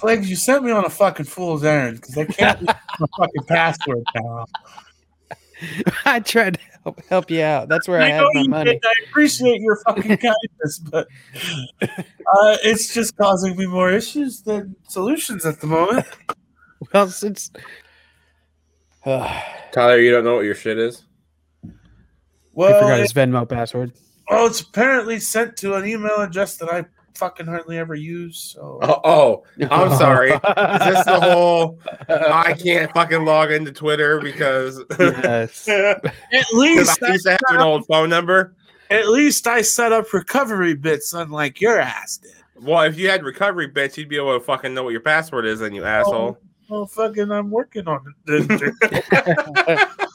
Flags, you sent me on a fucking fool's errand because I can't use my fucking password now. I tried to help, help you out. That's where I, I had my money. did. I appreciate your fucking kindness, but uh, it's just causing me more issues than solutions at the moment. Well, since Tyler, you don't know what your shit is? I Well, forgot his Venmo password. well, it's apparently sent to an email address that I fucking hardly ever use. So Oh, oh, I'm sorry. Is this the whole I can't fucking log into Twitter because yes. at 'cause least I used to have an old phone number? At least I set up recovery bits, unlike your ass did. Well, if you had recovery bits, you'd be able to fucking know what your password is, then you asshole. Oh, well, fucking, I'm working on it.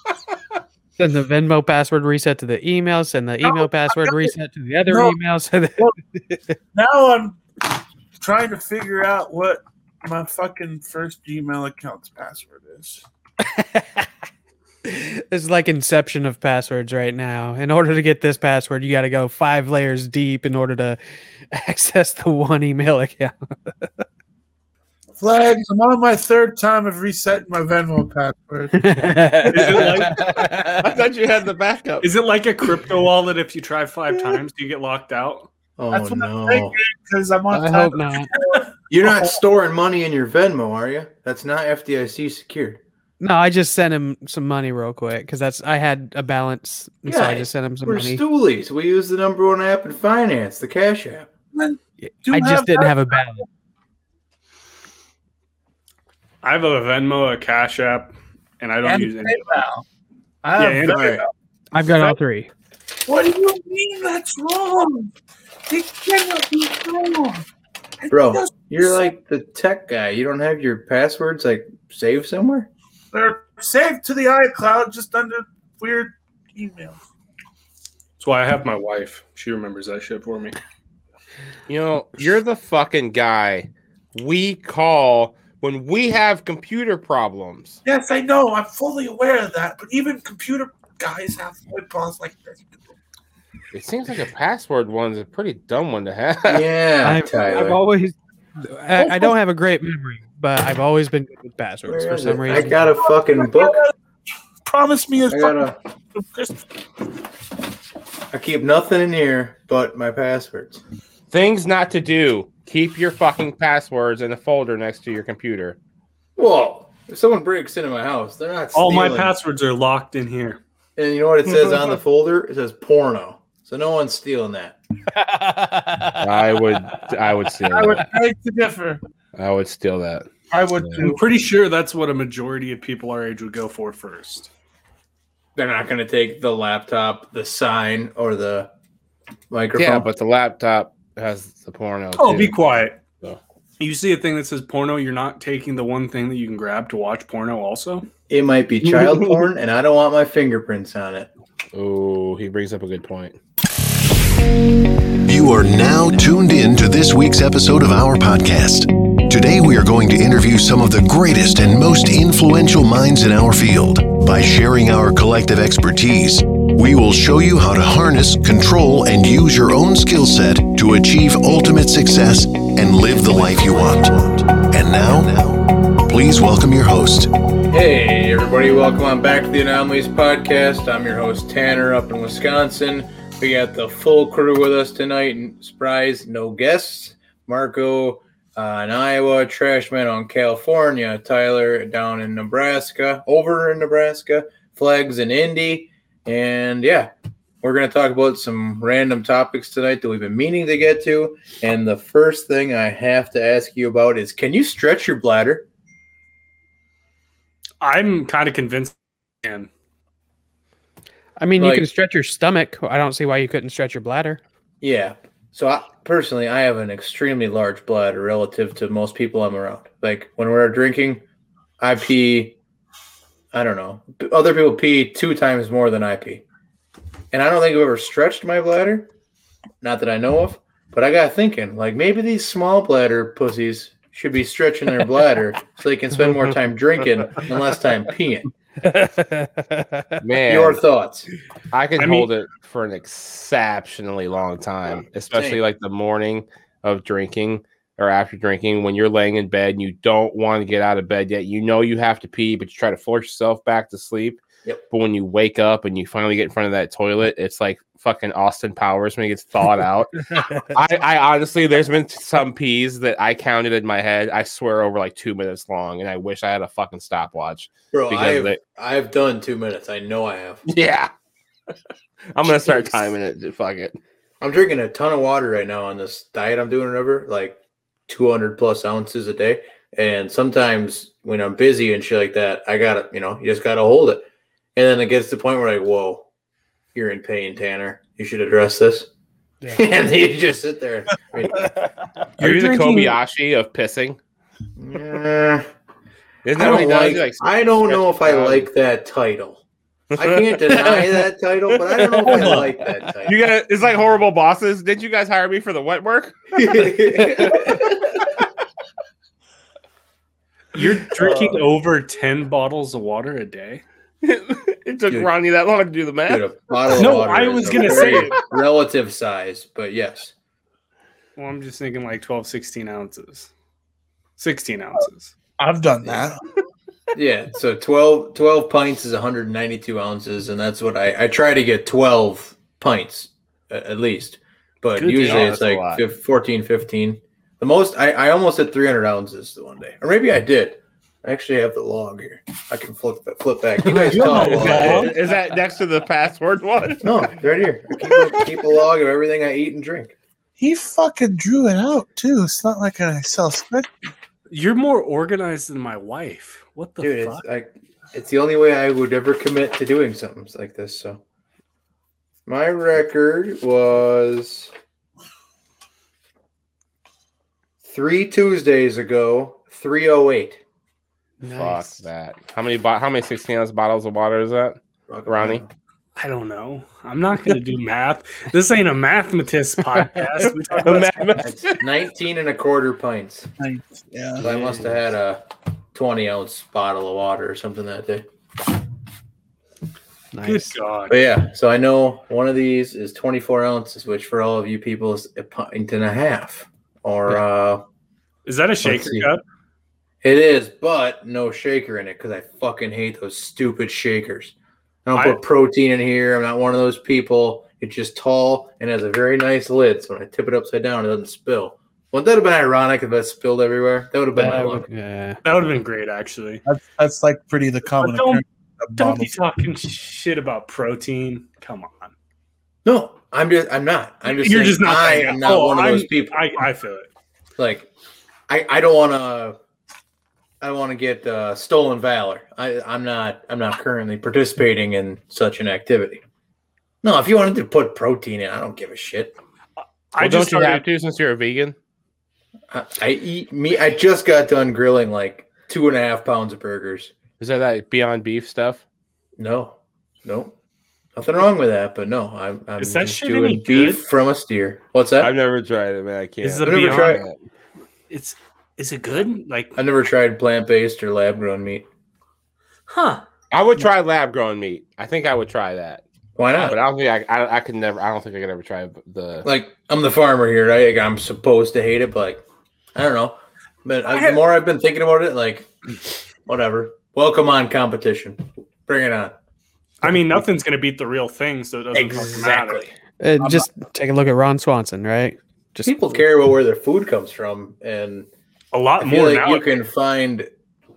Send the Venmo password reset to the email. Send the email password reset to the other No. email. So now I'm trying to figure out what my fucking first Gmail account's password is. it's like inception of passwords right now. In order to get this password, you got to go five layers deep in order to access the one email account. Flags, I'm on my third time of resetting my Venmo password. like, I thought you had the backup. Is it like a crypto wallet? If you try five times, do you get locked out? Oh That's what I'm no! thinking because I'm on I time. hope not. You're not storing money in your Venmo, are you? That's not FDIC secured. No, I just sent him some money real quick because that's I had a balance, and so I just sent him some money. We're money. stoolies. We use the number one app in finance, the Cash App. Do I just didn't have a balance. I have a Venmo, a Cash App, and I don't and use any. of them. PayPal. I Yeah, have and PayPal. I've got all three. What do you mean that's wrong? It cannot be wrong. It Bro, You're like the tech guy. You don't have your passwords like saved somewhere? They're saved to the iCloud just under weird emails. That's why I have my wife. She remembers that shit for me. You know, you're the fucking guy we call when we have computer problems. Yes, I know. I'm fully aware of that. But even computer guys have pitfalls like this. It seems like a password one's a pretty dumb one to have. Yeah, I've, I've always, I, I don't have a great memory, but I've always been good with passwords for some it? reason. I got a fucking book. Promise me a I got a. fucking I keep nothing in here but my passwords. Things not to do. Keep your fucking passwords in a folder next to your computer. Whoa! If someone breaks into my house, they're not. All my stealing. passwords are locked in here. And you know what it says on the folder? It says porno. So no one's stealing that. I would I would steal I would that. beg to differ. I would steal that. I would Yeah. I'm pretty sure that's what a majority of people our age would go for first. They're not going to take the laptop, the sign, or the microphone. Yeah, but the laptop has the porno. Oh, too. be quiet. So. You see a thing that says porno, you're not taking the one thing that you can grab to watch porno also? it might be child porn, and I don't want my fingerprints on it. Oh, he brings up a good point. You are now tuned in to this week's episode of our podcast. Today, we are going to interview some of the greatest and most influential minds in our field. By sharing our collective expertise, we will show you how to harness, control, and use your own skill set to achieve ultimate success and live the life you want. And now, please welcome your host, Hey, everybody, welcome on back to the Anomalies Podcast. I'm your host, Tanner, up in Wisconsin. We got the full crew with us tonight. Surprise, no guests. Marco uh, in Iowa, Trashman on California, Tyler down in Nebraska, over in Nebraska, Flags in Indy. And yeah, we're going to talk about some random topics tonight that we've been meaning to get to. And the first thing I have to ask you about is can you stretch your bladder? I'm kind of convinced. And I mean, Like- you can stretch your stomach. I don't see why you couldn't stretch your bladder. Yeah. So I, personally, I have an extremely large bladder relative to most people I'm around. Like when we're drinking, I pee. I don't know. Other people pee two times more than I pee, and I don't think I've ever stretched my bladder. Not that I know of, but I got thinking like maybe these small bladder pussies should be stretching their bladder so they can spend more time drinking and less time peeing. Man, Your thoughts? I can I mean- hold it for an exceptionally long time, especially Same. like the morning of drinking. or after drinking when you're laying in bed and you don't want to get out of bed yet. You know you have to pee, but you try to force yourself back to sleep. Yep. But when you wake up and you finally get in front of that toilet, it's like fucking Austin Powers when he gets thawed out. I, I honestly, there's been some peas that I counted in my head. I swear over like two minutes long, and I wish I had a fucking stopwatch. Bro, I've, they- I've done two minutes. I know I have. Yeah, I'm gonna start timing it. Fuck it. I'm drinking a ton of water right now on this diet I'm doing, or whatever, like 200 plus ounces a day. And sometimes when I'm busy and shit like that, I gotta, you know, you just gotta hold it. And then it gets to the point where like, whoa, you're in pain, Tanner. You should address this. Yeah. and then you just sit there. I mean, Are you the Kobayashi of pissing? eh, Isn't I that what don't he does? like. I don't know if I stretches like that title. I can't deny that title, but I don't know if I like that title. You got it's like horrible bosses. Did you guys hire me for the wet work? You're drinking over 10 bottles of water a day? it took Dude. Ronnie that long to do the math. Dude, a bottle of No, water I was gonna very say- relative size, but yes. Well, I'm just thinking like 12, 16 ounces. 16 ounces. I've done that. Yeah, so 12, 12 pints is 192 ounces, and that's what I, I try to get 12 pints at least. But Good usually deal. it's That's like lot. 14, 15. The most, I, I almost hit 300 ounces the one day. Or maybe I did. I actually have the log here. I can flip, flip back. You guys You have talk Is while I that, log? is that next to the password one? No, right here. I keep, a, keep a log of everything I eat and drink. He fucking drew it out too. It's not like an Excel spreadsheet. You're more organized than my wife. What the Dude, fuck? it's, I, it's the only way I would ever commit to doing something like this. So my record was three Tuesdays ago, 308. Fuck that. How many bo- how many 16 ounce bottles of water is that? Ronnie? I don't know. I'm not going to do math. This ain't a mathematist podcast. We It's 19 and a quarter pints. Yeah. So I must have had a 20 ounce bottle of water or something that day. Good Nice. God. But yeah, so I know one of these is 24 ounces, which for all of you people is a pint and a half. Or uh Is that a shaker cup? It is, but no shaker in it because I fucking hate those stupid shakers. I don't I- put protein in here. I'm not one of those people. It's just tall and has a very nice lid. So when I tip it upside down, it doesn't spill. Wouldn't that have been ironic if that spilled everywhere? That would have been That would- yeah. That would have been great, actually. That's, that's like pretty the common But don't- Don't be talking shit about protein. Come on. No, I'm just. I'm not. I'm just. You're saying just not. I am not Oh, one of I'm- those people. I, I feel it. like, I. I don't want to. I want to get uh, stolen valor. I, I'm not. I'm not currently participating in such an activity. No, if you wanted to put protein in, I don't give a shit. I Well, just don't you started, have to since you're a vegan? I, I eat me. I just got done grilling like two and a half pounds of burgers. Is that that Beyond Beef stuff? No, no, nothing wrong with that. But no, I'm. I'm Is that just shit doing any beef good? from a steer. What's that? I've never tried it, man. I can't. Is the I've never Beyond? tried- It's is it good? Like, I've never tried plant based or lab grown meat. huh? I would try lab grown meat. I think I would try that, Why not? but I don't think I, I. I could never. I don't think I could ever try the. like I'm the farmer here, right? Like, I'm supposed to hate it, but like I don't know. But I, the more I've been thinking about it, like whatever. Welcome on competition. Bring it on. I mean, nothing's gonna beat the real thing, so it doesn't fucking matter. Exactly. Uh, just take a look at Ron Swanson, right? Just People care about where their food comes from, and A lot I more like now. you can find.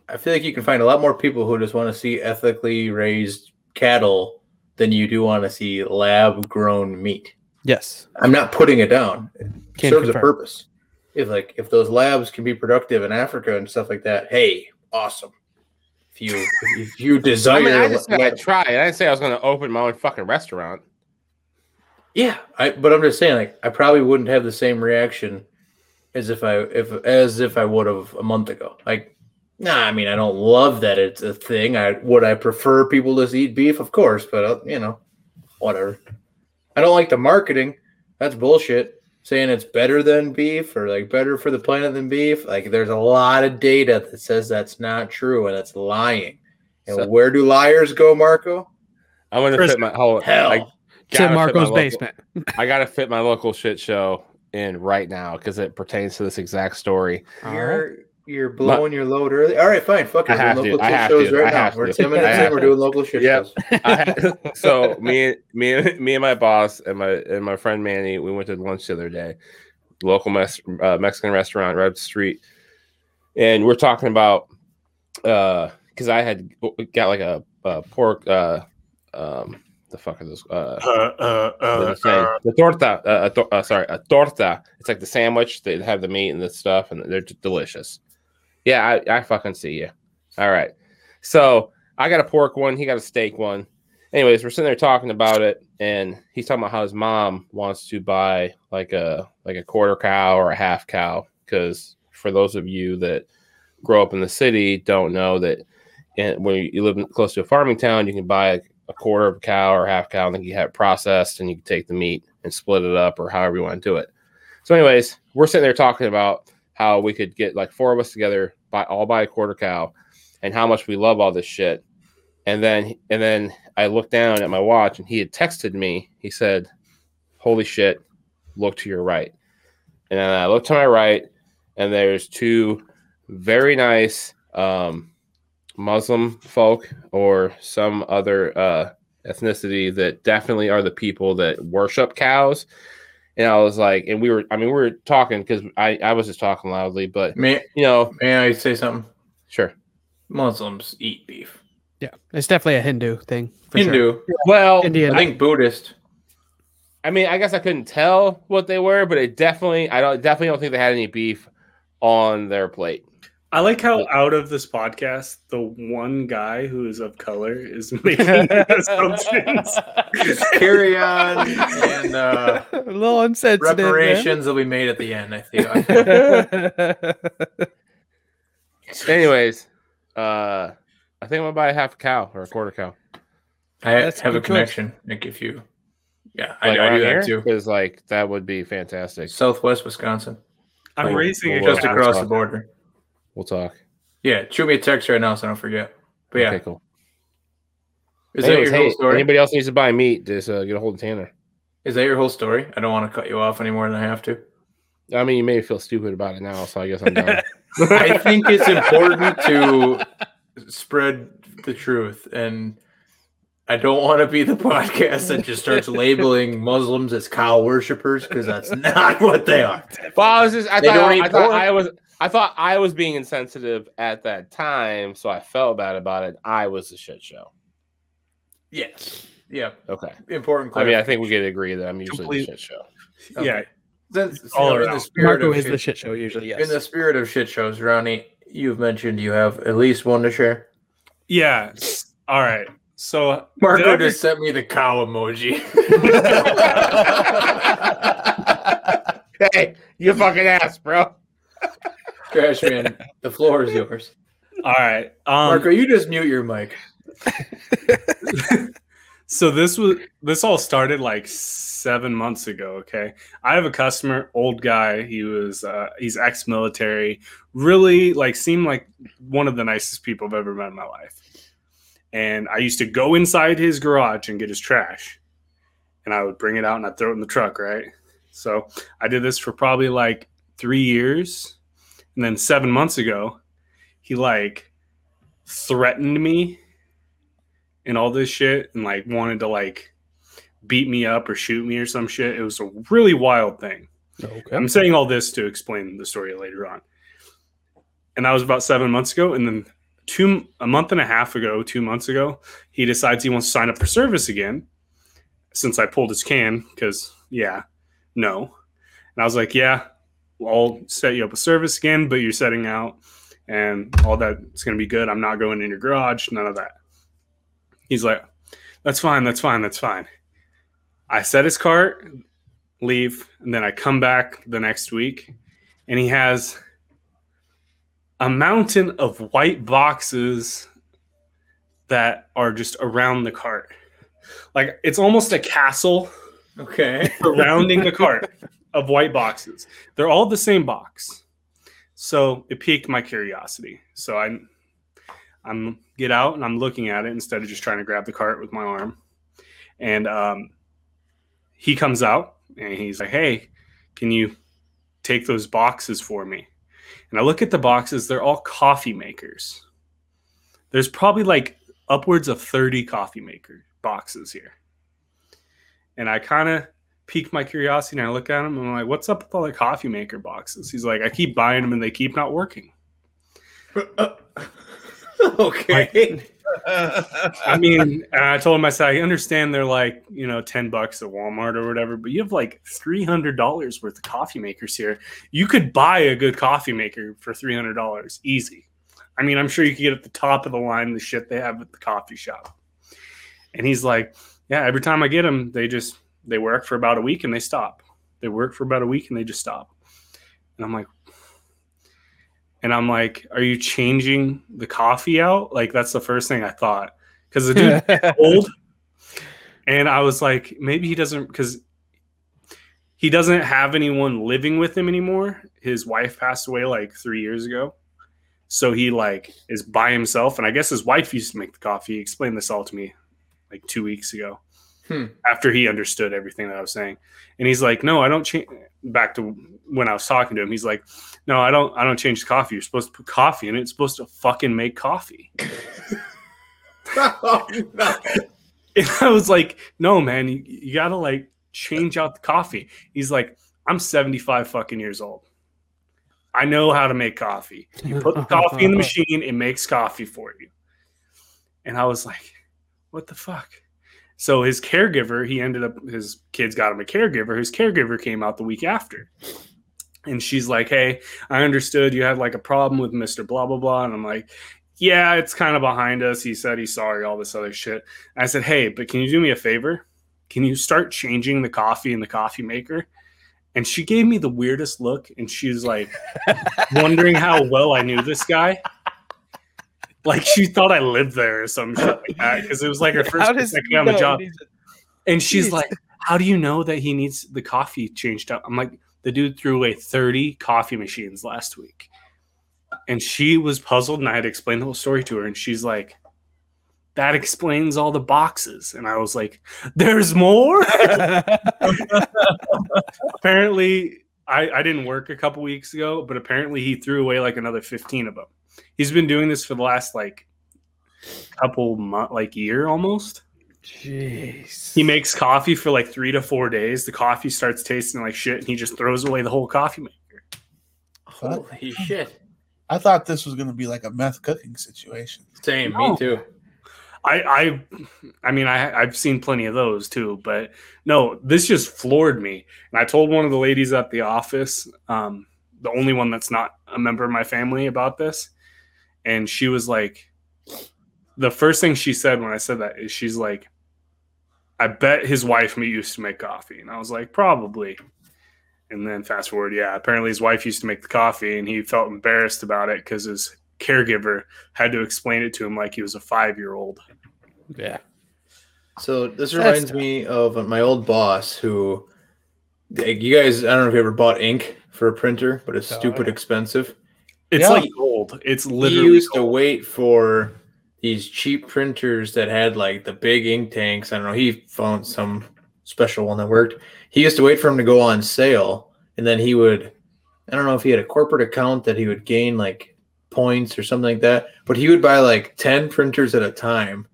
I feel like you can find a lot more people who just want to see ethically raised cattle than you do want to see lab grown meat. yes, I'm not putting it down. It Can serves a purpose. If like if those labs can be productive in Africa and stuff like that, hey, awesome. If you if you desire, I mean, I just said lab- I'd try it. I didn't say I was going to open my own fucking restaurant. yeah, I but I'm just saying like I probably wouldn't have the same reaction as if I if as if I would have a month ago. Like, nah, I mean I don't love that it's a thing. I would I prefer people to eat beef, of course, but uh, you know, whatever. I don't like the marketing. That's bullshit. Saying it's better than beef or like better for the planet than beef. Like there's a lot of data that says that's not true and it's lying. And So- where do liars go, Marco? I'm going to Chris- fit my whole Hell. I to gotta fit Marco's local- basement. I got to fit my local shit show in right now because it pertains to this exact story. You're you're blowing your load early. All right, fine. Fuck it. I We're have doing to. local I shit have shows to. right I now. have We're ten minutes in. We're doing local shit Yep. shows. I so me, me, and- me and my boss and my and my friend Manny, we went to lunch the other day, local mes- uh, Mexican restaurant right up the street, and we're talking about uh because I had got like a, a pork, uh, um, the fuck is this? Uh, Uh, uh, uh, am I saying? uh, the torta, uh, a tor- sorry, a torta. It's like the sandwich. They have the meat and the stuff, and they're just delicious. Yeah, I, I fucking see you. All right. So I got a pork one. He got a steak one. Anyways, we're sitting there talking about it, and he's talking about how his mom wants to buy like a like a quarter cow or a half cow. Because for those of you that grow up in the city, don't know that, and when you live close to a farming town, you can buy a quarter of a cow or half cow, and then you have it processed, and you can take the meat and split it up, or however you want to do it. So, anyways, we're sitting there talking about how we could get like four of us together, buy all buy a quarter cow, and how much we love all this shit. And then, and then I looked down at my watch, and he had texted me. He said, "Holy shit, look to your right." And then I looked to my right, and there's two very nice um, Muslim folk or some other uh, ethnicity that definitely are the people that worship cows. And I was like, and we were, I mean, we were talking because I, I was just talking loudly, but May, you know, may I say something? sure. Muslims eat beef. Yeah, it's definitely a Hindu thing. For Sure. Hindu. Well, Indian. I think Buddhist. I mean, I guess I couldn't tell what they were, but it definitely, I don't definitely don't think they had any beef on their plate. I like how out of this podcast, the one guy who is of color is making assumptions. Just carry on, and uh, a little unsensitive. man. reparations will be made at the end. I think. Anyways, uh, I think I'm gonna buy a half a cow or a quarter cow. I That's have a good choice. connection, Nick. If you, yeah, I, Like I around do that too. because like that would be fantastic. Southwest Wisconsin, I'm Like, raising a well, just across the talk. border. We'll talk. Yeah, shoot me a text right now so I don't forget. But yeah, Okay, cool. is that Anyways, your whole story? Anybody else needs to buy meat? Just uh, get a hold of Tanner. Is that your whole story? I don't want to cut you off any more than I have to. I mean, you may feel stupid about it now, so I guess I'm done. I think it's important to spread the truth, and I don't want to be the podcast that just starts labeling Muslims as cow worshippers because that's not what they are. well, I was just, I They thought, I, I thought. I was, I thought I was being insensitive at that time, so I felt bad about it. I was a shit show. Yes. Yeah. Okay. Important. I mean, I think we could agree that I'm usually Complete- the shit show. Yeah, Then, all in around. the spirit Marco of is shit, the shit show usually. Yes. in the spirit of shit shows, Ronnie, you've mentioned you have at least one to share. yeah. All right. So Marco Did I just sent me the cow emoji. hey, you fucking ass, bro. Trash man, the floor is yours. all right. Um, Marco, you just mute your mic. so this was this all started like seven months ago okay i have a customer old guy he was uh he's ex-military really like seemed like one of the nicest people i've ever met in my life and i used to go inside his garage and get his trash and i would bring it out and i'd throw it in the truck right so i did this for probably like three years and then seven months ago he like threatened me and all this shit and like wanted to like beat me up or shoot me or some shit. It was a really wild thing. okay. I'm saying all this to explain the story later on. And that was about seven months ago. And then two a month and a half ago, two months ago, he decides he wants to sign up for service again. Since I pulled his can, because yeah, no. And I was like, Yeah, I'll set you up a service again, but you're setting out and all that's gonna be good. I'm not going in your garage, none of that. He's like, That's fine, that's fine, that's fine. I set his cart, leave, and then I come back the next week, and he has a mountain of white boxes that are just around the cart. Like it's almost a castle Okay. surrounding the cart of white boxes. They're all the same box. So it piqued my curiosity. So I I'm get out and I'm looking at it instead of just trying to grab the cart with my arm. And um, he comes out and he's like, "Hey, can you take those boxes for me? And I look at the boxes, they're all coffee makers. There's probably like upwards of 30 coffee maker boxes here. And I kind of pique my curiosity and I look at him and I'm like, what's up with all the coffee maker boxes? He's like, I keep buying them and they keep not working. okay. I mean, and I told him, I said, I understand they're like, you know, 10 bucks at Walmart or whatever, but you have like $300 worth of coffee makers here. You could buy a good coffee maker for $300 easy. I mean, I'm sure you could get at the top of the line the shit they have at the coffee shop. And he's like, yeah, every time I get them, they just, they work for about a week and they stop. They work for about a week and they just stop. And I'm like, and I'm like, are you changing the coffee out? Like, that's the first thing I thought. Because the dude old. And I was like, maybe he doesn't, because he doesn't have anyone living with him anymore. His wife passed away like three years ago. So he like is by himself. And I guess his wife used to make the coffee. He explained this all to me like two weeks ago Hmm. after he understood everything that I was saying. And he's like, no, I don't change back to when I was talking to him. He's like, no, I don't, I don't change the coffee. You're supposed to put coffee in it. It's supposed to fucking make coffee. Oh, no. And I was like, no, man, you, you gotta like change out the coffee. He's like, I'm 75 fucking years old. I know how to make coffee. You put the coffee in the machine, it makes coffee for you. And I was like, what the fuck? So his caregiver, he ended up, his kids got him a caregiver. His caregiver came out the week after. And she's like, hey, I understood you had like a problem with Mr. Blah, blah, blah. And I'm like, yeah, it's kind of behind us. He said he's sorry, all this other shit. I said, hey, but can you do me a favor? Can you start changing the coffee in the coffee maker? And she gave me the weirdest look, and she's like, wondering how well I knew this guy. Like she thought I lived there or some shit like that because it was like her first does second on the job. he needs it? And she's like, "How do you know that he needs the coffee changed up?" I'm like, "The dude threw away 30 coffee machines last week," and she was puzzled, and I had to explain the whole story to her, and she's like, "That explains all the boxes," and I was like, "There's more." apparently, I, I didn't work a couple weeks ago, but apparently he threw away like another 15 of them. He's been doing this for the last like couple month, like year almost. Jeez. He makes coffee for like three to four days. The coffee starts tasting like shit, and he just throws away the whole coffee maker. Holy shit. I thought this was going to be like a meth cooking situation. Same, No. me too. I, I, I mean, I, I've seen plenty of those too, but no, this just floored me. And I told one of the ladies at the office, um, the only one that's not a member of my family, about this, and she was like, the first thing she said when I said that is she's like, I bet his wife used to make coffee, and I was like, probably. And then fast forward, yeah, apparently his wife used to make the coffee, and he felt embarrassed about it because his caregiver had to explain it to him like he was a five year old. Yeah. So this That's reminds me of my old boss who like, you guys I don't know if you ever bought ink for a printer, but it's Oh, stupid yeah. expensive. It's Yeah. like gold. It's literally. He used to wait for these cheap printers that had like the big ink tanks. I don't know. He found some special one that worked. He used to wait for them to go on sale, and then he would. I don't know if he had a corporate account that he would gain like points or something like that, but he would buy like ten printers at a time,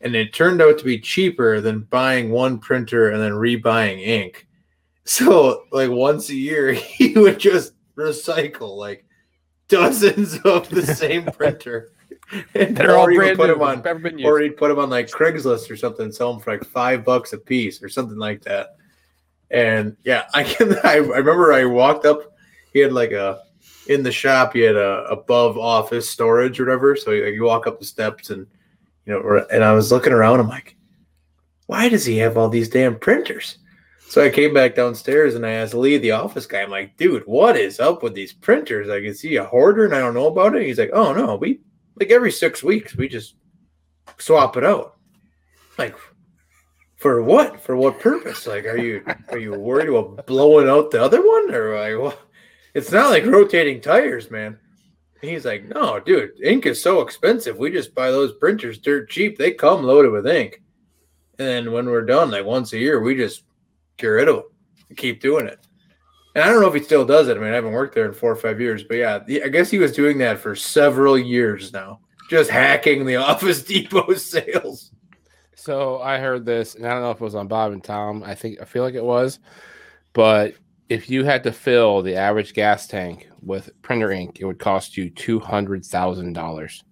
and it turned out to be cheaper than buying one printer and then rebuying ink. So like once a year, he would just recycle like dozens of the same printer. And They're all brand put new. them on, never been used. or he'd put them on like Craigslist or something, and sell them for like five bucks a piece or something like that. And yeah, I can. I, I remember I walked up. He had like a in the shop. He had a above office storage or whatever. So you, you walk up the steps and you know. And I was looking around. I'm like, why does he have all these damn printers? So I came back downstairs and I asked Lee, the office guy, I'm like, dude, what is up with these printers? Like, is he a hoarder and I don't know about it? He's like, oh no, we like every six weeks we just swap it out. Like, for what? For what purpose? Like, are you are you worried about blowing out the other one or like? It's not like rotating tires, man. He's like, no, dude, ink is so expensive. We just buy those printers dirt cheap. They come loaded with ink. And then when we're done, like once a year, we just get rid of them. Keep doing it. And I don't know if he still does it. I mean, I haven't worked there in four or five years, but yeah, I guess he was doing that for several years now, just hacking the Office Depot sales. So I heard this, and I don't know if it was on Bob and Tom. I think I feel like it was, but if you had to fill the average gas tank with printer ink, it would cost you two hundred thousand dollars.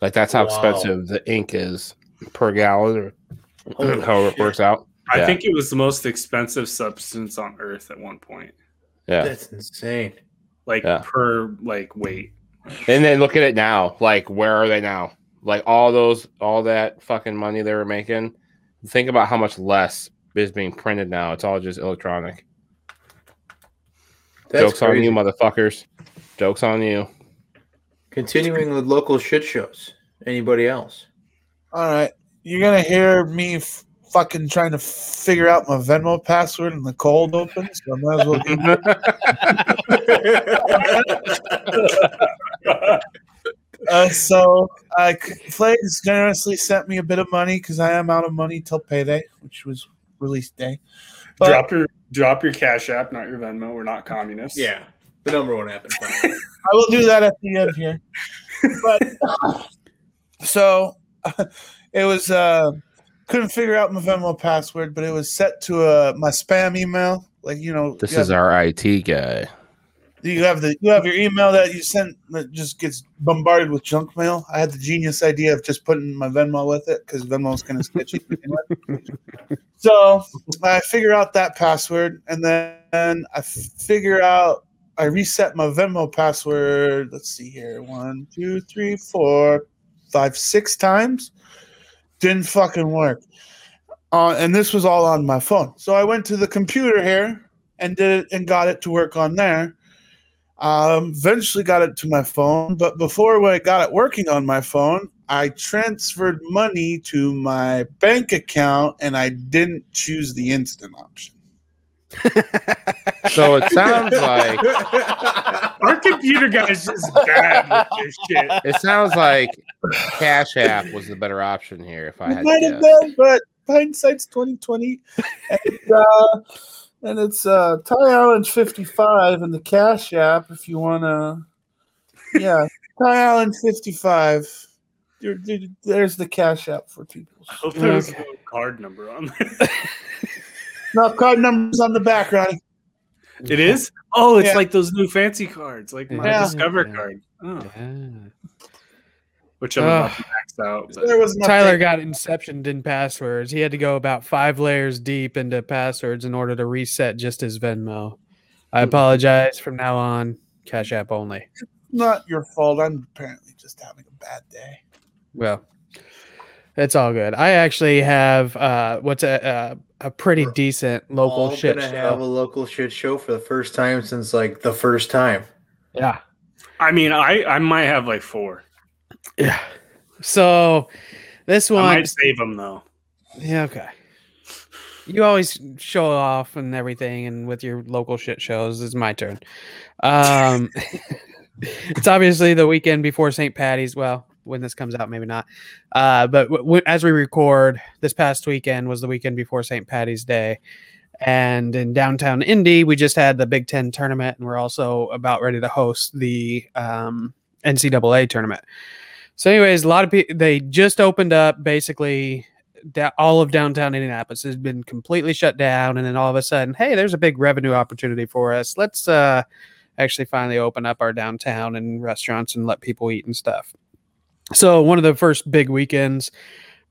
Like that's how Wow. expensive the ink is per gallon, or Holy however shit. it works out. I Yeah. think it was the most expensive substance on Earth at one point, Yeah, That's insane. like Yeah. per like weight. and then look at it now. Like, where are they now? Like all those, all that fucking money they were making. Think about how much less is being printed now. It's all just electronic. That's Jokes on you, motherfuckers. Jokes on you. Continuing with local shit shows. Anybody else? All right, you're gonna hear me f- fucking trying to figure out my Venmo password in the cold open. So I might as well. Get, uh, so uh, Flags generously sent me a bit of money because I am out of money till payday, which was release day. But drop your drop your Cash App, not your Venmo. We're not communists. yeah, the number one happened. I will do that at the end here. But so it was uh couldn't figure out my Venmo password, but it was set to uh my spam email. Like you know, This you is have, our IT guy. you have the you have your email that you sent that just gets bombarded with junk mail. I had the genius idea of just putting my Venmo with it because Venmo's kind of sketchy. so I figure out that password, and then I figure out I reset my Venmo password. Let's see here. One, two, three, four, five, six times. Didn't fucking work. Uh, and this was all on my phone. So I went to the computer here and did it and got it to work on there. Um, eventually got it to my phone, but before I got it working on my phone, I transferred money to my bank account and I didn't choose the instant option. So it sounds like Our computer guy's just bad with this shit. it sounds like Cash App was the better option here. If I It had might have been, but hindsight's twenty twenty, and it's, uh, and it's uh, Ty Allen's fifty five and the Cash App. If you wanna, yeah, Ty Allen fifty five. There's the Cash App for people. I hope there was a card number on there. No card numbers on the back, Ronnie. It is? Oh, it's Yeah. like those new fancy cards, like my Yeah. Discover Yeah. card. Oh, Yeah. which I'm about to out. There was Tyler nothing. got inceptioned in passwords. He had to go about five layers deep into passwords in order to reset just his Venmo. I hmm. apologize from now on. Cash App only. not your fault. I'm apparently just having a bad day. Well, it's all good. I actually have uh, what's a a, a pretty We're decent local All shit gonna show. have a local shit show for the first time since like the first time. yeah, I mean, I, I might have like four. yeah. So this one I might save them though. yeah, okay. You always show off and everything, and with your local shit shows, it's my turn. Um, it's obviously the weekend before St. Patty's. Well, when this comes out, maybe not. Uh, but w- w- as we record, this past weekend was the weekend before St. Patty's Day. And in downtown Indy, we just had the Big Ten tournament, and we're also about ready to host the um, NCAA tournament. So, anyways, a lot of people they just opened up. Basically, all of downtown Indianapolis has been completely shut down, and then all of a sudden, hey, there's a big revenue opportunity for us. Let's uh, actually finally open up our downtown and restaurants and let people eat and stuff. So, one of the first big weekends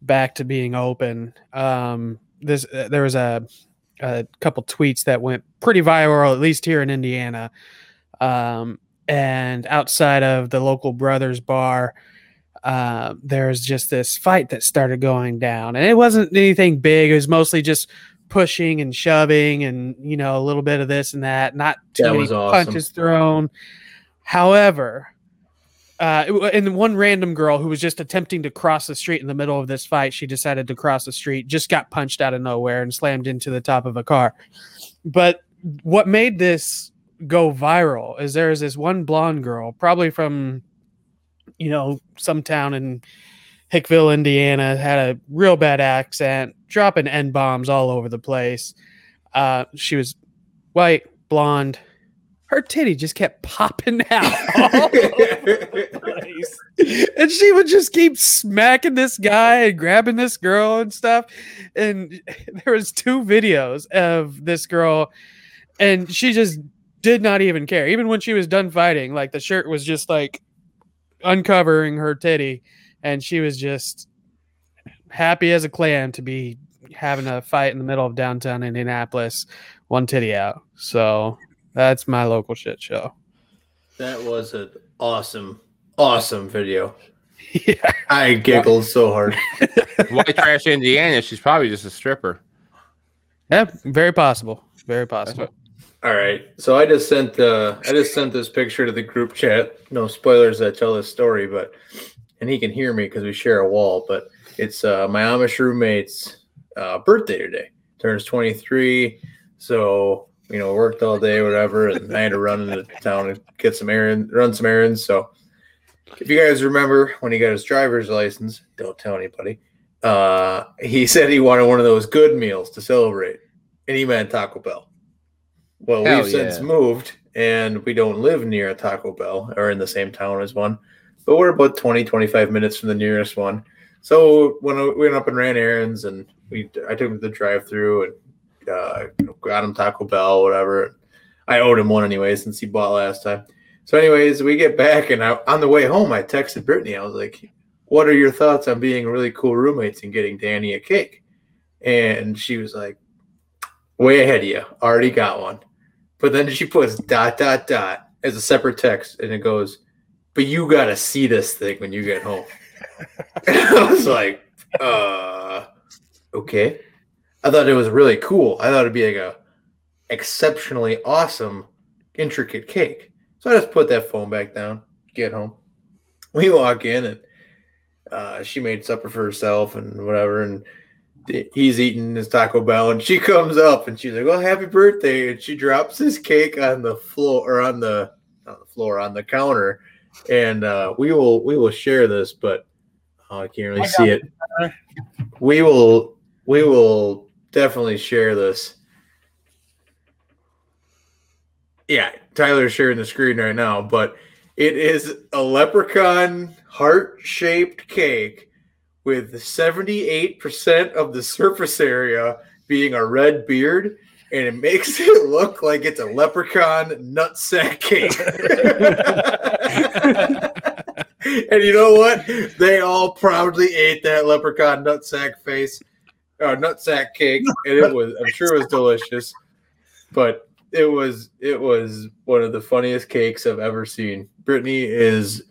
back to being open. Um, this uh, there was a a couple tweets that went pretty viral, at least here in Indiana. Um, and outside of the local brothers bar, uh, there's just this fight that started going down, and it wasn't anything big. It was mostly just pushing and shoving, and you know a little bit of this and that. Not too That many awesome. punches thrown. However, uh, and one random girl who was just attempting to cross the street in the middle of this fight, she decided to cross the street, just got punched out of nowhere and slammed into the top of a car. But what made this go viral is there's this one blonde girl, probably from, you know, some town in Hickville, Indiana, had a real bad accent, dropping N bombs all over the place. Uh, she was white, blonde. Her titty just kept popping out. all over the place. and she would just keep smacking this guy and grabbing this girl and stuff. And there was two videos of this girl, and she just did not even care. Even when she was done fighting, like the shirt was just like uncovering her titty, and she was just happy as a clam to be having a fight in the middle of downtown Indianapolis, one titty out. So that's my local shit show. That was an awesome, awesome video. yeah. I giggled so hard. White trash Indiana. She's probably just a stripper. yeah, very possible. Very possible. All right. So I just sent the I just sent this picture to the group chat. No spoilers that tell this story, but and he can hear me because we share a wall. But it's uh my Amish roommate's uh birthday today. Turns 23. So you know, worked all day, whatever, and I had to run into town and get some errands, run some errands. So if you guys remember when he got his driver's license, don't tell anybody. Uh, he said he wanted one of those good meals to celebrate, and he meant Taco Bell. Well, Hell we've since moved, and we don't live near a Taco Bell or in the same town as one, but we're about 20, 25 minutes from the nearest one. So when we went up and ran errands, and we I took him to the drive-through and uh, got him Taco Bell, whatever. I owed him one anyway since he bought last time. So, anyways, we get back, and I, on the way home, I texted Brittany. I was like, "What are your thoughts on being really cool roommates and getting Danny a cake?" And she was like, "Way ahead of you. Already got one." But then she puts dot dot dot as a separate text, and it goes, "But you got to see this thing when you get home." I was like, "Uh, okay." I thought it was really cool. I thought it'd be like a exceptionally awesome, intricate cake. So I just put that phone back down, get home. We walk in and uh, she made supper for herself and whatever, and he's eating his Taco Bell, and she comes up and she's like, "Well, happy birthday!" And she drops his cake on the floor or on the on the floor on the counter, and uh, we will we will share this, but oh, I can't really see it. We will we will definitely share this. Yeah, Tyler's sharing the screen right now, but it is a leprechaun heart shaped cake with 78% of the surface area being a red beard, and it makes it look like it's a leprechaun nutsack cake. and you know what? They all proudly ate that leprechaun nutsack face, uh, nutsack cake, and it was. I'm sure it was delicious, but it was it was one of the funniest cakes I've ever seen. Brittany is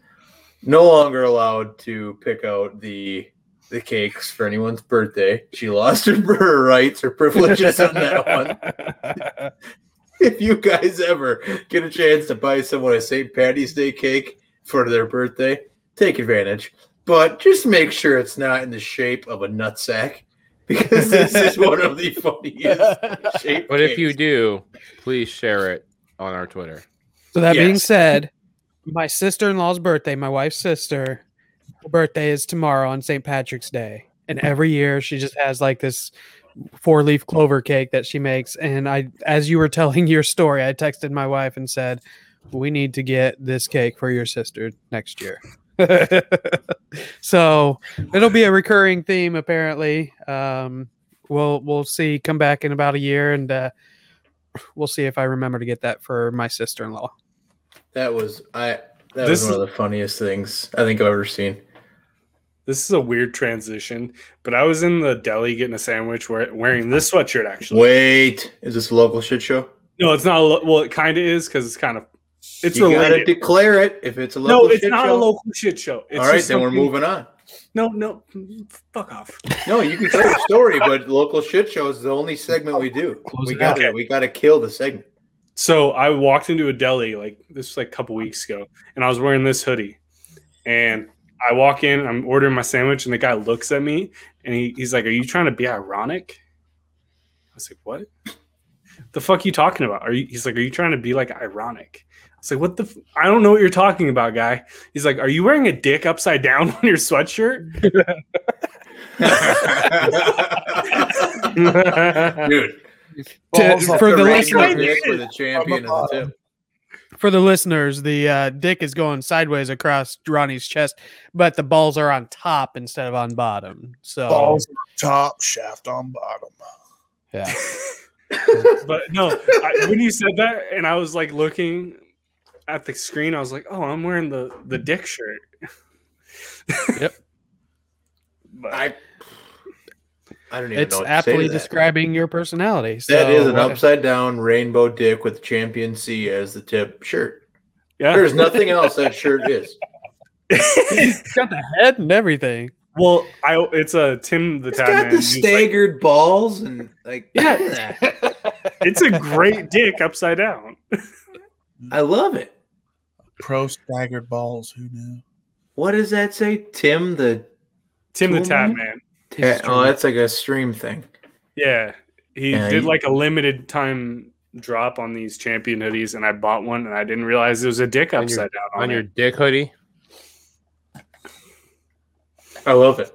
no longer allowed to pick out the the cakes for anyone's birthday. She lost her, her rights, her privileges on that one. If you guys ever get a chance to buy someone a St. Patty's Day cake for their birthday, take advantage. But just make sure it's not in the shape of a nutsack because this is one of the funniest shaped But if you do, please share it on our Twitter. So that being said, my sister-in-law's birthday, my wife's sister, her birthday is tomorrow on St. Patrick's Day. And every year she just has like this four-leaf clover cake that she makes. And I as you were telling your story, I texted my wife and said, We need to get this cake for your sister next year. so it'll be a recurring theme apparently. Um we'll we'll see come back in about a year and uh we'll see if I remember to get that for my sister-in-law. that was I that This was one of the funniest things I think I've ever seen. This is a weird transition, but I was in the deli getting a sandwich wearing this sweatshirt actually. Wait, is this a local shit show? No, it's not. A lo- well, it kind of is because it's kind of it's you gotta declare it if it's a local no, it's shit not show. a local shit show. It's All right, just then we're moving on. No, no, fuck off. No, you can tell your story, but local shit show is the only segment we do. Close We got out. to we got to kill the segment. So I walked into a deli like this was like a couple weeks ago, and I was wearing this hoodie, and I walk in, I'm ordering my sandwich, and the guy looks at me, and he, he's like, "Are you trying to be ironic?" I was like, "What? The fuck you talking about? Are you?" He's like, "Are you trying to be like ironic?" I was like, "What the? F- I don't know what you're talking about, guy." He's like, "Are you wearing a dick upside down on your sweatshirt?" Dude, Balls To- off for the rainbow listener, dick with a champion on the tip. for the listeners, the uh, dick is going sideways across Ronnie's chest, but the balls are on top instead of on bottom. So Balls on top, shaft on bottom. yeah, but no, I, when you said that, and I was like looking at the screen, I was like, "Oh, I'm wearing the the dick shirt." Yep. But I I don't even it's know what to say aptly to that. describing your personality. So That is an what- upside down rainbow dick with champion C as the tip shirt. yeah, There's nothing else that shirt is. It's got the head and everything. well, I it's a Tim the It's Tat got Man. the He's like, staggered balls and like Yeah. it's a great dick upside down. I love it. Pro staggered balls. Who knew? What does that say? Tim the Tim the Tool Tat Man? Man. Ta- oh, that's like a stream thing. Yeah, he Yeah, did he- like a limited time drop on these champion hoodies, and I bought one, and I didn't realize it was a dick On your- upside down on, on your it. dick hoodie. I love it.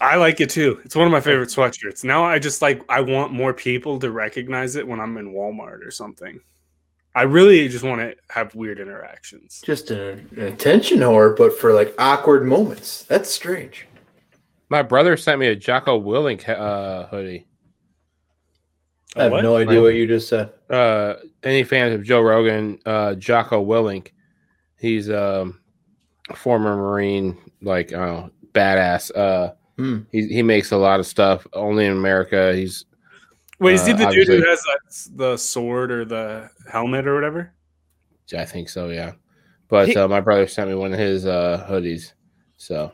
I like it too. It's one of my favorite sweatshirts. Now I just like I want more people to recognize it when I'm in Walmart or something. I really just want to have weird interactions. Just an, an attention whore, but for like awkward moments. That's strange. My brother sent me a Jocko Willink uh, hoodie. I have What? no idea what you just said. Uh, any fans of Joe Rogan? Uh, Jocko Willink. He's um, a former Marine, like I don't know, badass. Uh, Hmm. he he makes a lot of stuff only in America. He's Wait, is he Uh, the dude who has that, the sword or the helmet or whatever? I think so, yeah. But He- uh, my brother sent me one of his uh, hoodies. So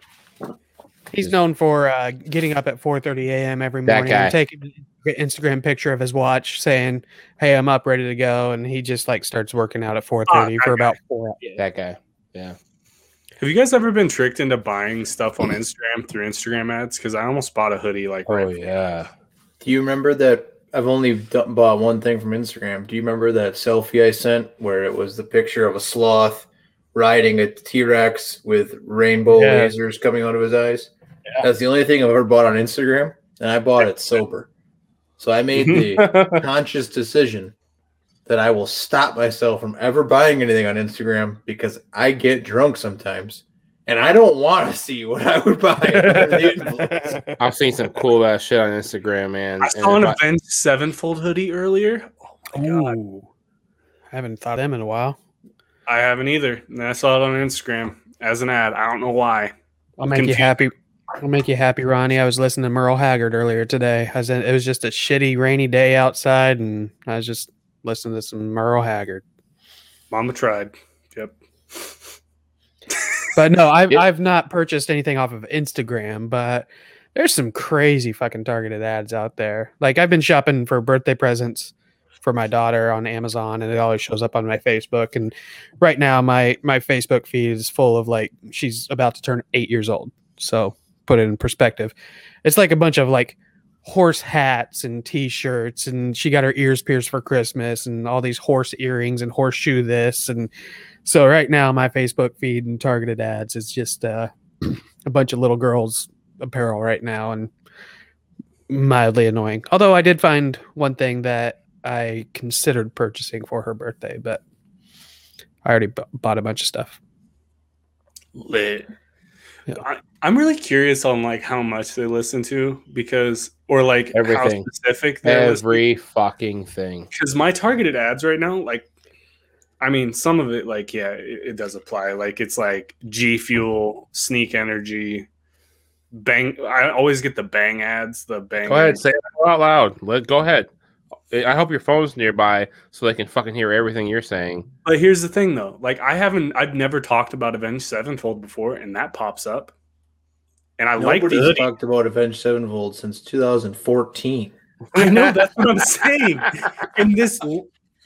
He's known for uh, getting up at 4:30 a.m. every morning and taking an Instagram picture of his watch, saying, "Hey, I'm up, ready to go," and he just like starts working out at 4:30 Ah, for guy. about four. hours. that guy, yeah. Have you guys ever been tricked into buying stuff on Instagram through Instagram ads? Because I almost bought a hoodie like Oh right yeah. Do you remember that? I've only done, bought one thing from Instagram. Do you remember that selfie I sent where it was the picture of a sloth riding a T Rex with rainbow Yeah. lasers coming out of his eyes? That's the only thing I've ever bought on Instagram, and I bought it sober. So I made the conscious decision that I will stop myself from ever buying anything on Instagram because I get drunk sometimes, and I don't want to see what I would buy. under the influence. I've seen some cool ass shit on Instagram, man. I And saw an if I- Avenged Sevenfold hoodie earlier. Oh my god, I haven't thought of them in a while. I haven't either. And I saw it on Instagram as an ad. I don't know why. I'll make you happy. I'll make you happy, Ronnie. I was listening to Merle Haggard earlier today. I was in, it was just a shitty rainy day outside, and I was just listening to some Merle Haggard. Mama tried. But no, I've. I've not purchased anything off of Instagram, but there's some crazy fucking targeted ads out there. Like I've been shopping for birthday presents for my daughter on Amazon and it always shows up on my Facebook. And right now my my Facebook feed is full of like she's about to turn eight years old. So put it in perspective. It's like a bunch of like horse hats and t-shirts and she got her ears pierced for Christmas and all these horse earrings and horseshoe this and so right now, my Facebook feed and targeted ads is just uh, a bunch of little girls' apparel right now, and mildly annoying. Although I did find one thing that I considered purchasing for her birthday, but I already bu- bought a bunch of stuff. Lit. Yeah. I, I'm really curious on like how much they listen to because, or like Everything. how specific every fucking thing. because my targeted ads right now, like, I mean, some of it, like, yeah, it, it does apply. Like, it's like G Fuel, Sneak Energy, Bang. I always get the Bang ads. The Bang. Go ahead, say it out loud. Let go ahead. I hope your phone's nearby so they can fucking hear everything you're saying. But here's the thing, though. Like, I haven't, I've never talked about Avenged Sevenfold before, and that pops up. And I like the Nobody's hoodie. talked about Avenged Sevenfold since 2014. I know that's what I'm saying. And this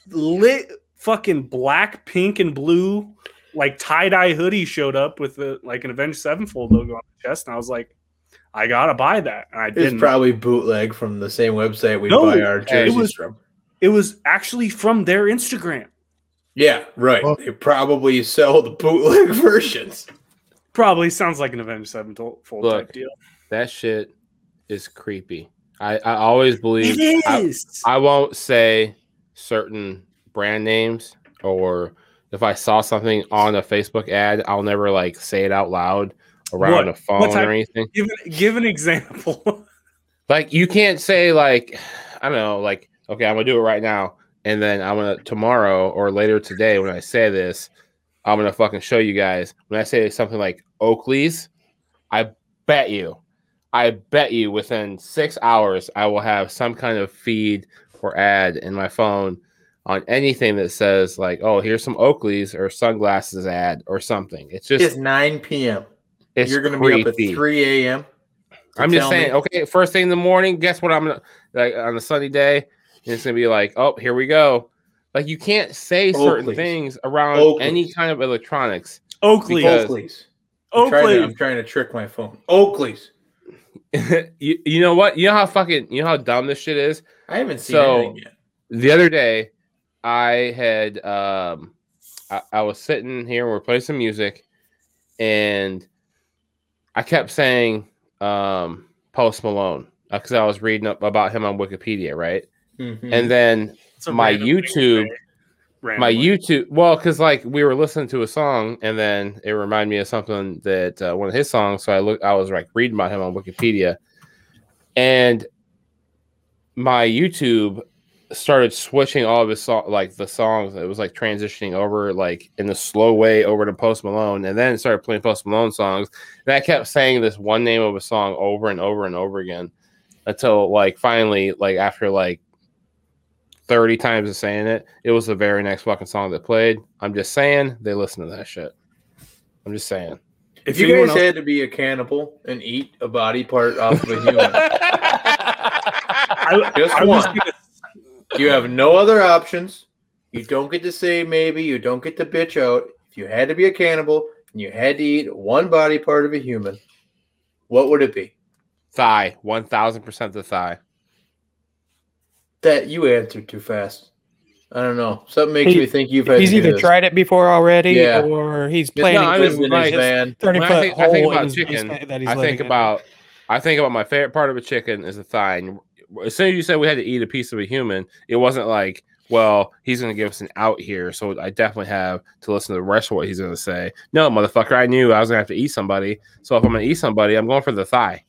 lit fucking black, pink, and blue like tie dye hoodie showed up with the like an Avenged Sevenfold logo on the chest, and I was like, I gotta buy that. And I It's didn't. probably bootleg from the same website we No, buy our it jerseys was- from. it was actually from their Instagram. Yeah, right. Well- they probably sell the bootleg versions. Probably sounds like an Avengers Sevenfold Look. type deal. That shit is creepy. I, I always believe It I. I won't say certain brand names or if I saw something on a Facebook ad, I'll never like say it out loud around What? a phone type- or anything. give, an- give an example. Like you can't say like I don't know, like okay, I'm gonna do it right now, and then I'm gonna tomorrow or later today when I say this, I'm gonna fucking show you guys. When I say something like Oakley's, I bet you, I bet you within six hours I will have some kind of feed or ad in my phone on anything that says like, oh, here's some Oakley's or sunglasses ad or something. It's just It's 9 p.m. it's You're going to be up at 3 a.m. I'm just saying, me- okay, first thing in the morning, guess what I'm gonna like on a sunny day, and it's gonna be like, oh, here we go. Like you can't say certain things around Oakley's. any kind of electronics. Oakley. Because- Oakley's. I'm trying, Oakley. to, I'm trying to trick my phone. Oakley's. you, you know what? You know how fucking you know how dumb this shit is? I haven't seen So- anything yet. The other day, I had um I, I was sitting here, we we're playing some music, and I kept saying um Post Malone because I was reading up about him on Wikipedia, right? Mhm. And then my random thing to YouTube- my YouTube, well, because like we were listening to a song, and then it reminded me of something that uh, one of his songs. So I looked, I was like reading about him on Wikipedia, and my YouTube started switching all of his song, like the songs. It was like transitioning over, like in the slow way over to Post Malone, and then started playing Post Malone songs. And I kept saying this one name of a song over and over and over again until like finally, like after like 30 times of saying it, it was the very next fucking song that played. I'm just saying they listen to that shit. I'm just saying. If you anyone guys had to be a cannibal and eat a body part off of a human, I, Just I was one. gonna- you have no other options. You don't get to say maybe. You don't get to bitch out. If you had to be a cannibal and you had to eat one body part of a human, what would it be? thigh, 1000% the thigh. That you answered too fast. I don't know. Something makes He- me think you've had He's to either this. tried it before already, Yeah. or he's Yeah, planning no, I to mean, Lived in his van. thirty When foot I think, I hole think in about his chicken, basement that he's I think about I think about my favorite part of a chicken is the thigh. And as soon as you said we had to eat a piece of a human, it wasn't like, well, he's going to give us an out here, so I definitely have to listen to the rest of what he's going to say. No, motherfucker, I knew I was going to have to eat somebody. So if I'm going to eat somebody, I'm going for the thigh.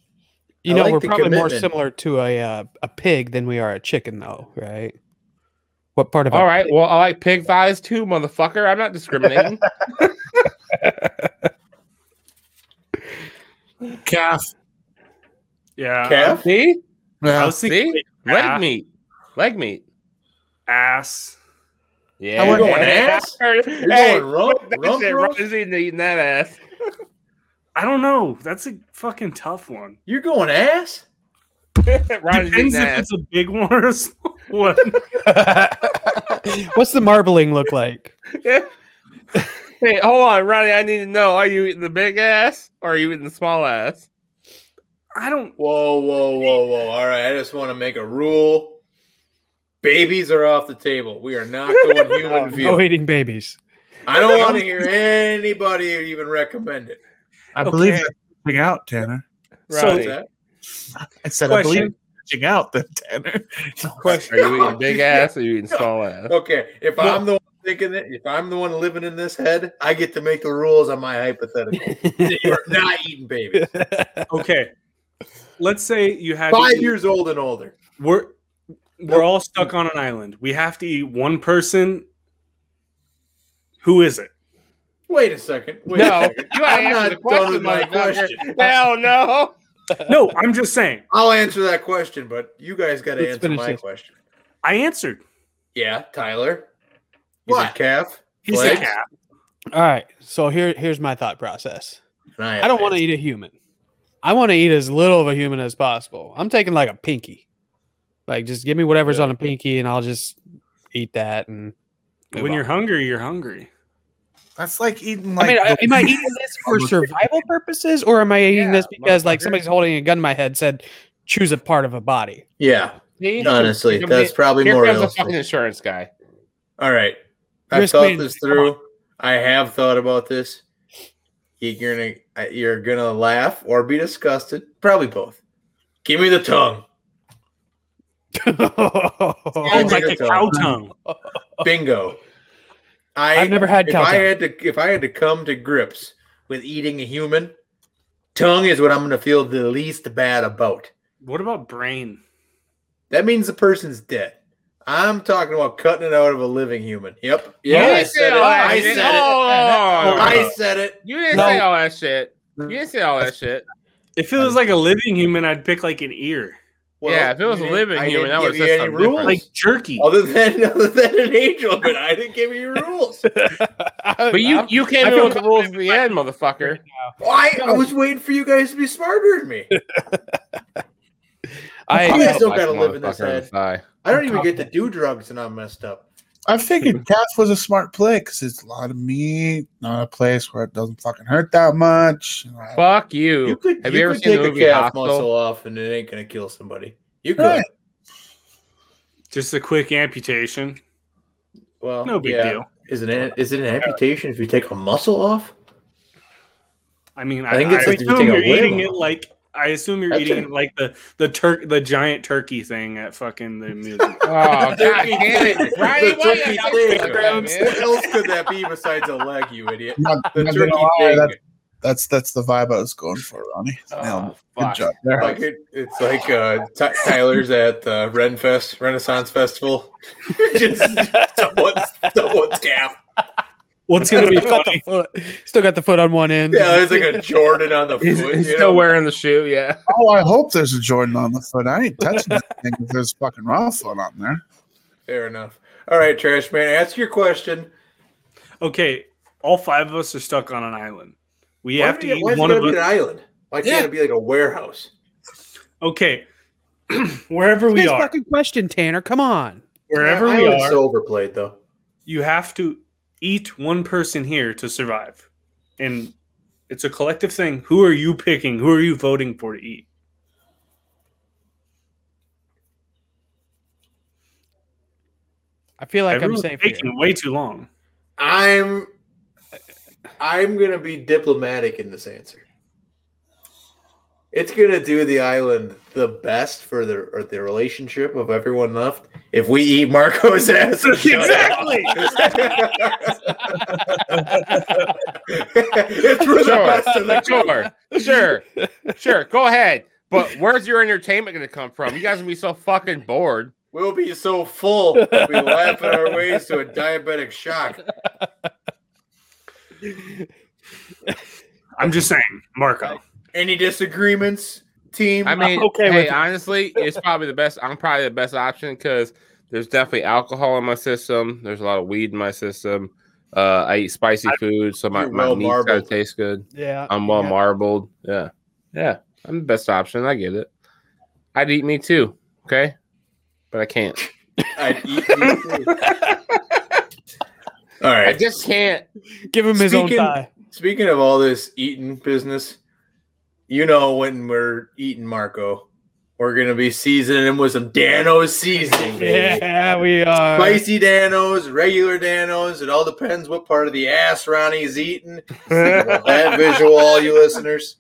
You I know, like we're the probably more similar to a uh, a pig than we are a chicken, though, right? What part of all right? a right. Well, I like pig thighs too, motherfucker. I'm not discriminating. Calf. yeah. Calf? See? I Yeah. was thinking See? Leg ass, meat. Leg meat. ass. Yeah. You're going ass? You're You're going rump, that rump shit, roast? Ron's eating, eating that ass. I don't know. That's a fucking tough one. You're going ass? Ron's eating Depends if ass. it's a big one or a small one. What's the marbling look like? Yeah. Hey, hold on, Ronnie. I need to know: Are you eating the big ass or are you eating the small ass? I don't. Whoa, whoa, whoa, whoa. All right. I just want to make a rule. Babies are off the table. We are not going human view. No eating babies. I don't want to hear anybody even recommend it. I believe Okay. that's reaching out, Tanner. So- What's that? I said I believe Question. it's reaching out, then Tanner. Question. Are you eating big ass or are you eating small ass? Okay, if No. I'm the one thinking it, if I'm the one living in this head, I get to make the rules on my hypothetical. You're not eating babies. Okay. Let's say you had to Five eat- years old and older. We're we're all stuck on an island. We have to eat one person. Who is it? Wait a second. Wait No, a second. you gotta I'm answer not the done question, with my question. Hell no. No, I'm just saying. I'll answer that question, but you guys got to answer my this. question. I answered. Yeah, Tyler. You said What? calf. He said Flags? cat. All right. So here, here's my thought process. And I don't want to eat a human. I want to eat as little of a human as possible. I'm taking like a pinky. Like, just give me whatever's Yeah. on a pinky, and I'll just eat that. And When on. you're hungry, you're hungry. That's like eating I mean, the- am I eating this for survival purposes, or am I eating Yeah, this because like somebody's holding a gun in my head said, choose a part of a body? Yeah, See? honestly, Here that's probably Here more comes the fucking insurance guy. All right. I've thought this through. I have thought about this. You're gonna uh, you're gonna laugh or be disgusted. Probably both. Give me the tongue. Sounds like a cow tongue. Bingo. I, I've never had if cow I tongue. had to if I had to come to grips with eating a human, tongue is what I'm going to feel the least bad about. What about brain? That means the person's dead. I'm talking about cutting it out of a living human. Yep. Yeah, I said it. I said it. I said it. You didn't No. say all that shit. You didn't say all that shit. If it was like a living human, I'd pick like an ear, Yeah, if it was a living I human, that was would've any rules. like jerky. other than other than an angel, but I didn't give you rules. But you you came I in with the rules at the end, motherfucker. Why? I was waiting for you guys to be smarter than me. I, You guys don't gotta live in this motherfucker on the head. I don't even get to do drugs and I'm messed up. I figured calf was a smart play because it's a lot of meat, not a place where it doesn't fucking hurt that much. Fuck you. You could, Have you you ever could seen take the a calf Hostel? muscle off and it ain't gonna kill somebody. You could. Right. Just a quick amputation. Well, No big yeah. deal. Is it an, is it an amputation if you take a muscle off? I mean, I I, think I it's if you take a you're eating limb it off. like I assume you're That's eating it like the the turk the giant turkey thing at fucking the museum. Oh god Turkey damn it, thing. The Why turkey thing. say that, man? What else could that be besides a leg, you idiot? Not- The not gonna turkey lie, thing. that- that's that's the vibe I was going for, Ronnie. Oh, Nailed. Good job there. Like it, it's like uh, Ty- Tyler's at uh, Renfest Renaissance Festival. Just someone's, someone's calf. What's gonna be Still got the funny? foot- Still got the foot on one end. Yeah, there's like a Jordan on the foot. He's, you he's know? still wearing the shoe, yeah. Oh, I hope there's a Jordan on the foot. I ain't touching that thing if there's fucking raw foot on there. Fair enough. All right, Trash Man, ask your question. Okay, all five of us are stuck on an island. We Why have to you- eat why one of be us. an island? Why can't Yeah. it be like a warehouse? Okay, wherever we are, fucking question, Tanner. Come on. wherever Yeah, we are, so overplayed though. you have to eat one person here to survive, and it's a collective thing. Who are you picking? Who are you voting for to eat? I feel like Everyone's I'm safe here. taking way too long. I'm uh, I'm gonna be diplomatic in this answer. It's gonna do the island the best for the or the relationship of everyone left if we eat Marco's ass. and shut up. Exactly. it's for the best of the Sure, sure, sure, sure. Go ahead. But where's your entertainment going to come from? You guys will be so fucking bored. We'll be so full, we'll be laughing our ways to a diabetic shock. I'm just saying, Marco. Any disagreements, team? I mean, okay hey, honestly, it's probably the best. I'm probably the best option because there's definitely alcohol in my system. There's a lot of weed in my system. Uh, I eat spicy food, so my, You're my well meat's gotta taste good. Yeah. I'm well yeah. marbled. Yeah, yeah. I'm the best option. I get it. I'd eat me too. Okay, but I can't. I'd eat you too. All I just can't. Give him his own Speaking- tie. Speaking of all this eating business, you know when we're eating Marco, we're gonna be seasoning him with some Dano's seasoning, baby. Yeah, we are. Spicy Danos, regular Danos. It all depends what part of the ass Ronnie's eating. That visual, all you listeners.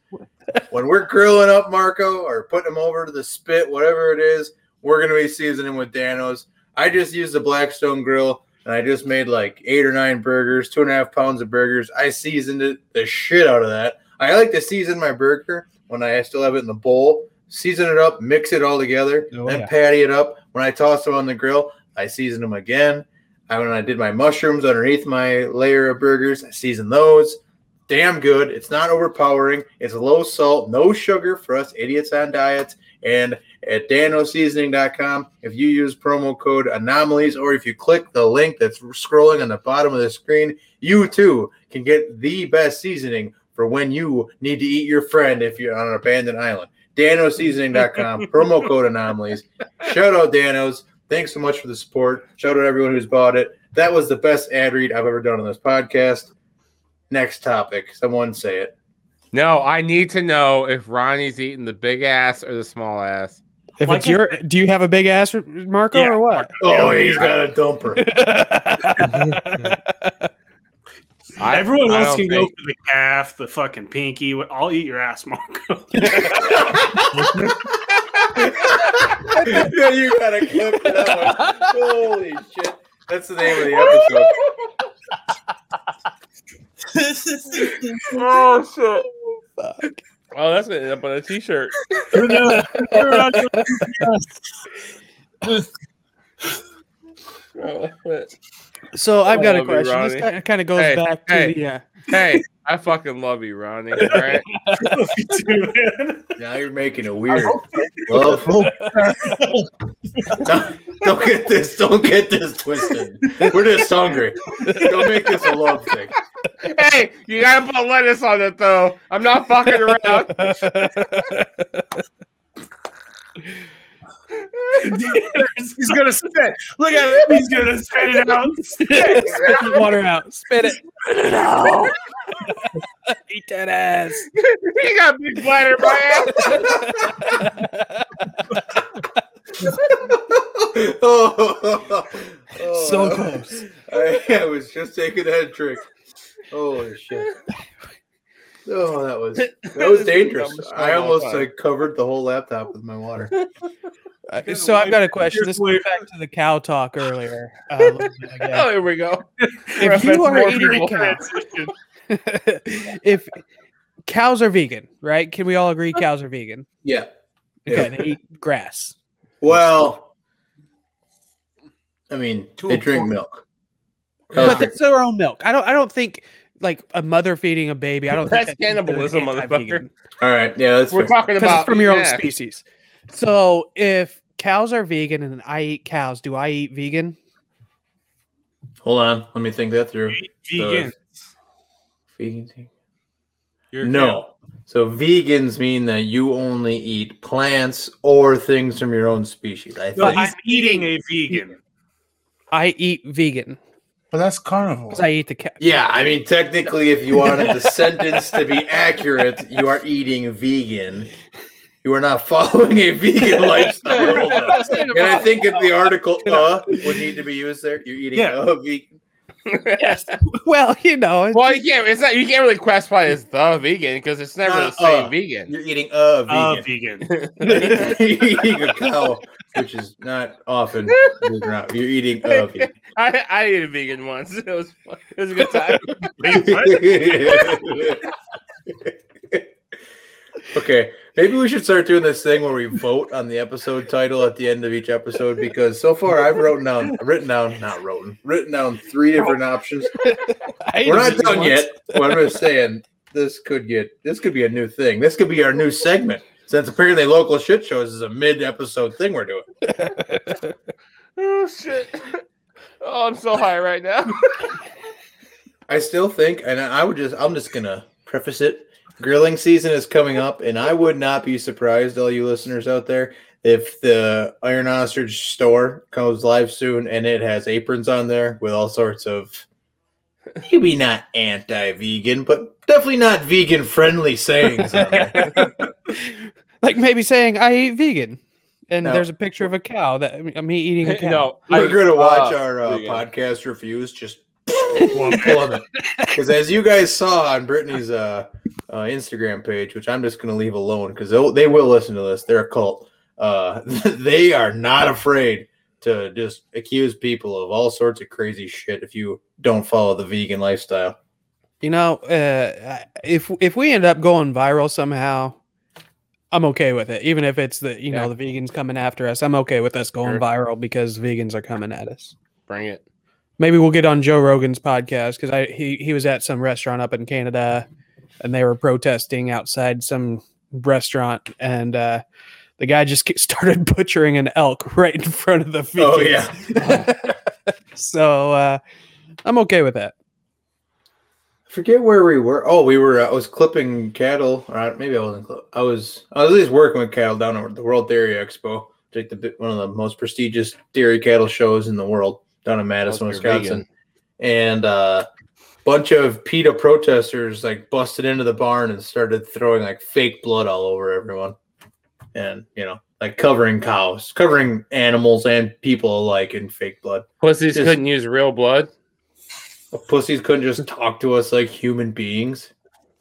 When we're grilling up Marco or putting him over to the spit, whatever it is, we're gonna be seasoning with Danos. I just used the Blackstone grill and I just made like eight or nine burgers, two and a half pounds of burgers. I seasoned it the shit out of that. I like to season my burger when I still have it in the bowl. Season it up, mix it all together, Oh, then yeah. patty it up. When I toss them on the grill, I season them again. I, when I did my mushrooms underneath my layer of burgers, I season those. Damn good. It's not overpowering. It's low salt, no sugar for us idiots on diets. And at danoseasoning.com, if you use promo code anomalies or if you click the link that's scrolling on the bottom of the screen, you too can get the best seasoning for when you need to eat your friend if you're on an abandoned island. danoseasoning.com, promo code anomalies. Shout out Danos. Thanks so much for the support. Shout out everyone who's bought it. That was the best ad read I've ever done on this podcast. Next topic. Someone say it. No, I need to know if Ronnie's eating the big ass or the small ass. If Why it's your, do you have a big ass, Marco, Yeah, or what? Oh, he's got a dumper. I- Everyone I else don't can go think- for the calf, the fucking pinky. I'll eat your ass, Marco. yeah, you gotta clip that one. Holy shit. That's the name of the episode. oh shit! Oh, that's gonna end up on a t-shirt. Oh, shit. So I've got a love you, question. This kind of, goes Hey, back to hey. the. Uh, hey, I fucking love you, Ronnie. All right? Me too, man. Now you're making it weird. Love. don't, don't get this. Don't get this twisted. We're just hungry. Don't make this a love thing. hey, you gotta put lettuce on it though. I'm not fucking around. He's gonna spit. Look at him. He's gonna spit it out. Spit the water out. Spit it. Eat that ass. you got big bladder, man. oh, oh, So close. I, I was just taking that trick. Holy shit. Oh, that was that was dangerous. I thing of all almost like covered the whole laptop with my water. Uh, So I've got a question. This goes back to the cow talk earlier. Uh, bit. Oh, here we go. if you are eating a cow, if cows are vegan, right? Can we all agree cows are vegan? Yeah. Okay, they eat grass. Well, I mean, To they drink point. milk. But that's their own milk. I don't. I don't think like a mother feeding a baby. I don't. That's think cannibalism, motherfucker. All right. Yeah, that's We're fair. talking about it's from your own species. So if cows are vegan and I eat cows, do I eat vegan? Hold on. Let me think that through. Vegan. Vegan. You're No. So vegans mean that you only eat plants or things from your own species. I No, think. he's eating a vegan. I eat vegan But that's carnivore. I eat the cow. Yeah, I mean, technically, if you wanted the sentence to be accurate, you are eating vegan. You are not following a vegan lifestyle. And I think if the article "uh" would need to be used there, you're eating Yeah. a vegan. Yes. Well, you know, Well, you can't. It's not. You can't really classify as the vegan because it's never Uh, the same uh. vegan. You're eating a Uh, vegan. vegan. you're eating a cow, which is not often. believe it or not. You're eating a vegan. I I ate a vegan once. It was fun. it was a good time. Okay, maybe we should start doing this thing where we vote on the episode title at the end of each episode because so far I've written down, written down, not written, written down three different options. We're not done once. yet. But I'm just saying this could get this could be a new thing. This could be our new segment since apparently local shit shows is a mid-episode thing we're doing. oh shit! Oh, I'm so high right now. I still think, and I would just, I'm just gonna preface it. Grilling season is coming up, and I would not be surprised, all you listeners out there, if the Iron Ostrich store comes live soon and it has aprons on there with all sorts of maybe not anti-vegan, but definitely not vegan-friendly sayings. Like maybe saying I eat vegan, and No. there's a picture of a cow that me eating a cow. no, We're I- gonna watch uh, our uh, podcast reviews just plummet because as you guys saw on Brittany's uh, uh, Instagram page, which I'm just gonna leave alone because they will listen to this. They're a cult. Uh, they are not afraid to just accuse people of all sorts of crazy shit if you don't follow the vegan lifestyle. You know, uh, if if we end up going viral somehow, I'm okay with it. Even if it's the you know the vegans coming after us, I'm okay with us going Sure. viral because vegans are coming at us. Bring it. Maybe we'll get on Joe Rogan's podcast because I he he was at some restaurant up in Canada, and they were protesting outside some restaurant, and uh, the guy just started butchering an elk right in front of the vegans. Oh yeah, so uh, I'm okay with that. forget where we were. Oh, we were. I was clipping cattle. Or maybe I wasn't. I was. I was at least working with cattle down at the World Dairy Expo, like the one of the most prestigious dairy cattle shows in the world down in Madison, Hope you're Wisconsin. And uh, bunch of PETA protesters like busted into the barn and started throwing like fake blood all over everyone, and you know, like covering cows, covering animals and people alike in fake blood. Pussies Just- couldn't use real blood. Pussies couldn't just talk to us like human beings.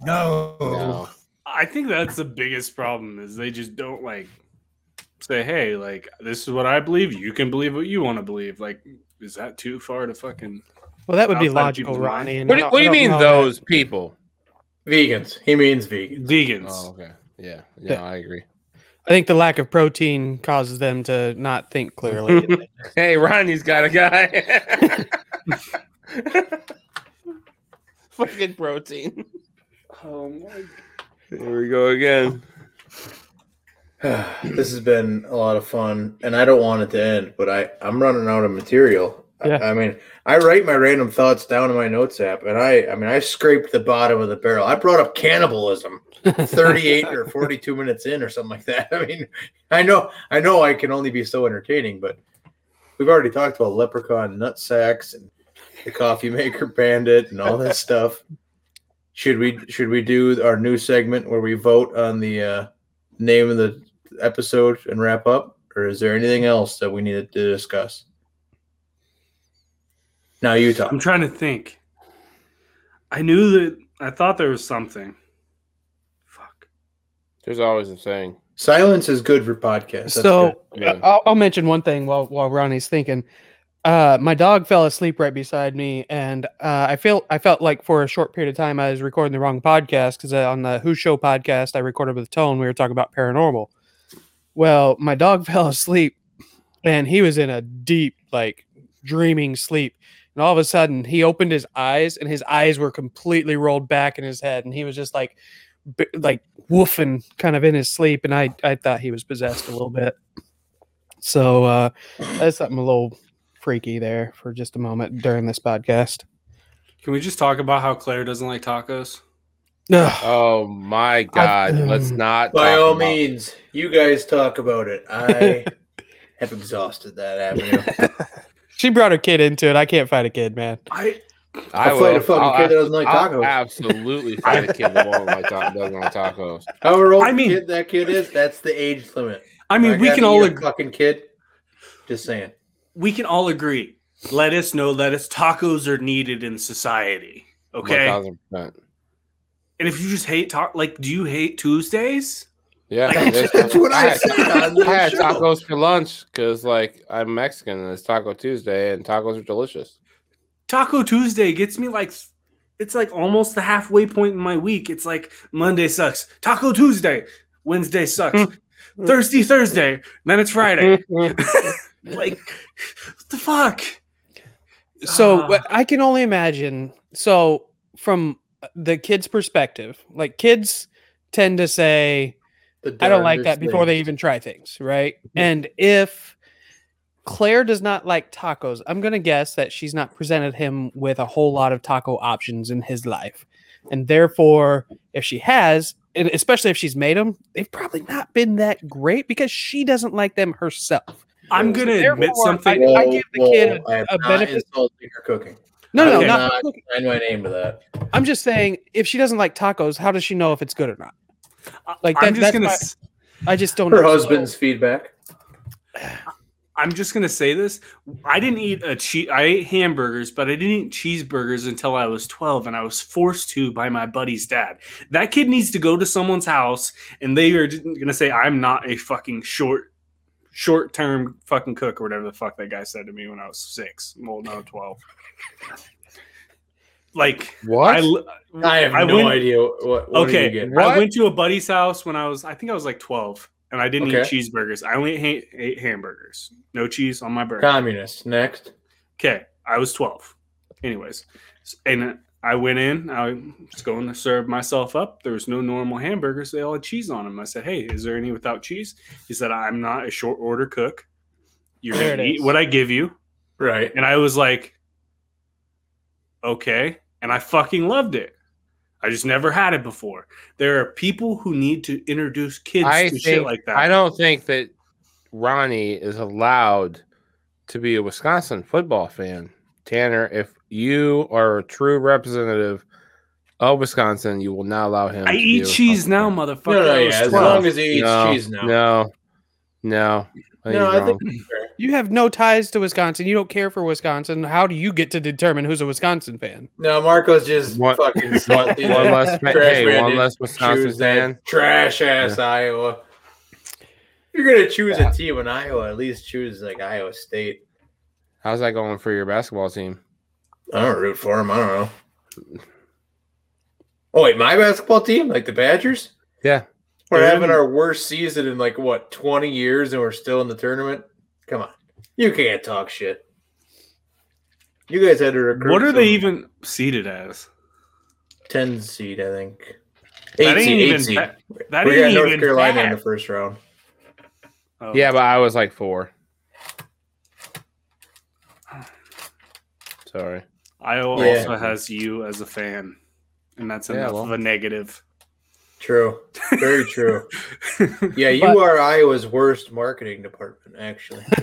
No. No. I think that's the biggest problem is they just don't like say, hey, like this is what I believe. You can believe what you want to believe. Like, is that too far to fucking? Well, that would be logical. Ronnie. and What, do- what do you mean know that- those people? Vegans. He means vegans. Vegans. Oh, okay. Yeah. Yeah. Yeah, I agree. I think the lack of protein causes them to not think clearly. Hey, Ronnie's got a guy. Fucking protein. Oh my Here we go again. this has been a lot of fun, and I don't want it to end, but I I'm running out of material. I- Yeah. I, mean, I write my random thoughts down in my notes app, and I I mean I scraped the bottom of the barrel. I brought up cannibalism. 38 or 42 minutes in or something like that. I mean, I know I know I can only be so entertaining, but we've already talked about leprechaun nut sacks and the coffee maker bandit and all that stuff. Should we should we do our new segment where we vote on the uh, name of the episode and wrap up, or is there anything else that we needed to discuss? Now you talk. I'm trying to think. I knew that. I thought there was something. Fuck. There's always a thing. Silence is good for podcasts. That's so. Yeah. I'll, I'll mention one thing while while Ronnie's thinking. Uh, my dog fell asleep right beside me, and uh, I feel I felt like for a short period of time I was recording the wrong podcast because on the Who Show podcast I recorded with Tone we were talking about paranormal. Well, my dog fell asleep, and he was in a deep like dreaming sleep, and all of a sudden he opened his eyes, and his eyes were completely rolled back in his head, and he was just like like woofing kind of in his sleep, and I I thought he was possessed a little bit. So uh, that's something a little freaky there for just a moment during this podcast. Can we just talk about how Claire doesn't like tacos? Ugh. Oh my God! Let's um, not. By all about- means, you guys talk about it. I have exhausted that avenue. she brought her kid into it. I can't fight a kid, man. I I'll will. fight a fucking I'll kid that doesn't like I'll tacos. absolutely fight a kid that won't like ta- doesn't like tacos. However old I mean- kid that kid is, that's the age limit. I mean, we gotta can all eat a agree. fucking kid. Just saying. We can all agree. Let us know that us tacos are needed in society. Okay. 1000%. And if you just hate talk, like, do you hate Tuesdays? Yeah, That's, what I had- said on I had show. tacos for lunch because, like, I'm Mexican and it's Taco Tuesday, and tacos are delicious. Taco Tuesday gets me like it's like almost the halfway point in my week. It's like Monday sucks, Taco Tuesday, Wednesday sucks, Thursday Thursday, then it's Friday. like what the fuck? So ah. what I can only imagine. So from the kid's perspective, like kids tend to say, I don't like that before they even try things, right? And if Claire does not like tacos, I'm going to guess that she's not presented him with a whole lot of taco options in his life. And therefore, if she has, and especially if she's made them, they've probably not been that great because she doesn't like them herself. I'm gonna admit therefore, something. I- Whoa, give the kid whoa, I am a not benefit- insulting her cooking. No, no, no, will not, not sign my name to that. I'm just saying if she doesn't like tacos, how does she know if it's good or not? Like I'm just that's gonna my- s- I just don't Her know. husband's feedback. I'm just gonna say this. I didn't eat a cheese. I ate hamburgers, but I didn't eat cheeseburgers until I was 12, and I was forced to by my buddy's dad. That kid needs to go to someone's house, and they are gonna say, "I'm not a fucking short, short term fucking cook or whatever the fuck that guy said to me when I was six. Well, no, 12. like What? I, l- I have I no went- idea what. what okay, Are you getting? I went to a buddy's house when I was, I think I was like 12, and I didn't eat cheeseburgers. I only ate, ate hamburgers, no cheese on my burger. Communist. Next. Okay, I was 12. Anyways, and I went in, I was going to serve myself up. There was no normal hamburgers, they all had cheese on them. I said, Hey, is there any without cheese? He said, I'm not a short order cook. You're going to eat is. what I give you. Right. And I was like, Okay. And I fucking loved it. I just never had it before. There are people who need to introduce kids I to think shit like that. I don't think that Ronnie is allowed to be a Wisconsin football fan. Tanner, if you are a true representative of Wisconsin, you will not allow him. I to eat cheese now, motherfucker. No, no, yeah. As long as he eats no, cheese now. No, no. I No, I think wrong. that's fair. You have no ties to Wisconsin. You don't care for Wisconsin. How do you get to determine who's a Wisconsin fan? No, Marco's just One- fucking one, salty. one that less, fa- hey, one less Wisconsin fan. Trash ass Iowa. you're gonna choose a team in Iowa, at least choose like Iowa State. How's that going for your basketball team? I don't root for them. I don't know. Oh wait, my basketball team, like the Badgers, Yeah. we're They're having in- our worst season in like what 20 years, and we're still in the tournament. Come on, you can't talk shit. You guys had to recruit. What are they even seated as? 10 seed? I think. That ain't seed. Eight even seed. ba- That we got ain't North even Carolina in the first round. Oh. Yeah, but I was like four. Sorry. Iowa Yeah. also has you as a fan, and that's Yeah, enough well. of a negative. True. Very true. Yeah, you But- are Iowa's worst marketing department, actually.